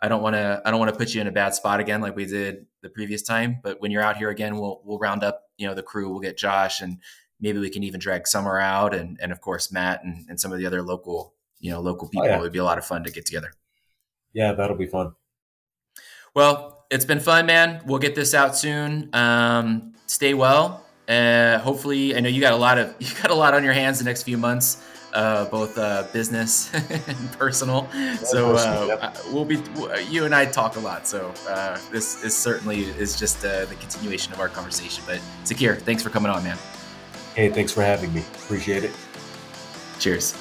I don't want to I don't want to put you in a bad spot again like we did the previous time. But when you're out here again, we'll we'll round up you know the crew. We'll get Josh and maybe we can even drag Summer out and and of course Matt and, and some of the other local you know local people. Oh, yeah. It would be a lot of fun to get together. Yeah, that'll be fun. Well, it's been fun, man. We'll get this out soon. Um, stay well. Uh, hopefully, I know you got a lot of you got a lot on your hands the next few months uh, both uh, business and personal. so uh, we'll be you and I talk a lot. So uh, this is certainly is just uh, the continuation of our conversation. But Zakir, thanks for coming on, man. Hey, thanks for having me. Appreciate it. Cheers.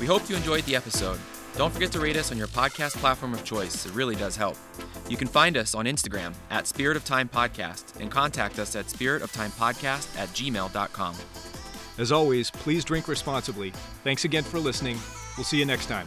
We hope you enjoyed the episode. Don't forget to rate us on your podcast platform of choice. It really does help. You can find us on Instagram at Spirit of Time Podcast and contact us at spiritoftimepodcast at gmail.com. As always, please drink responsibly. Thanks again for listening. We'll see you next time.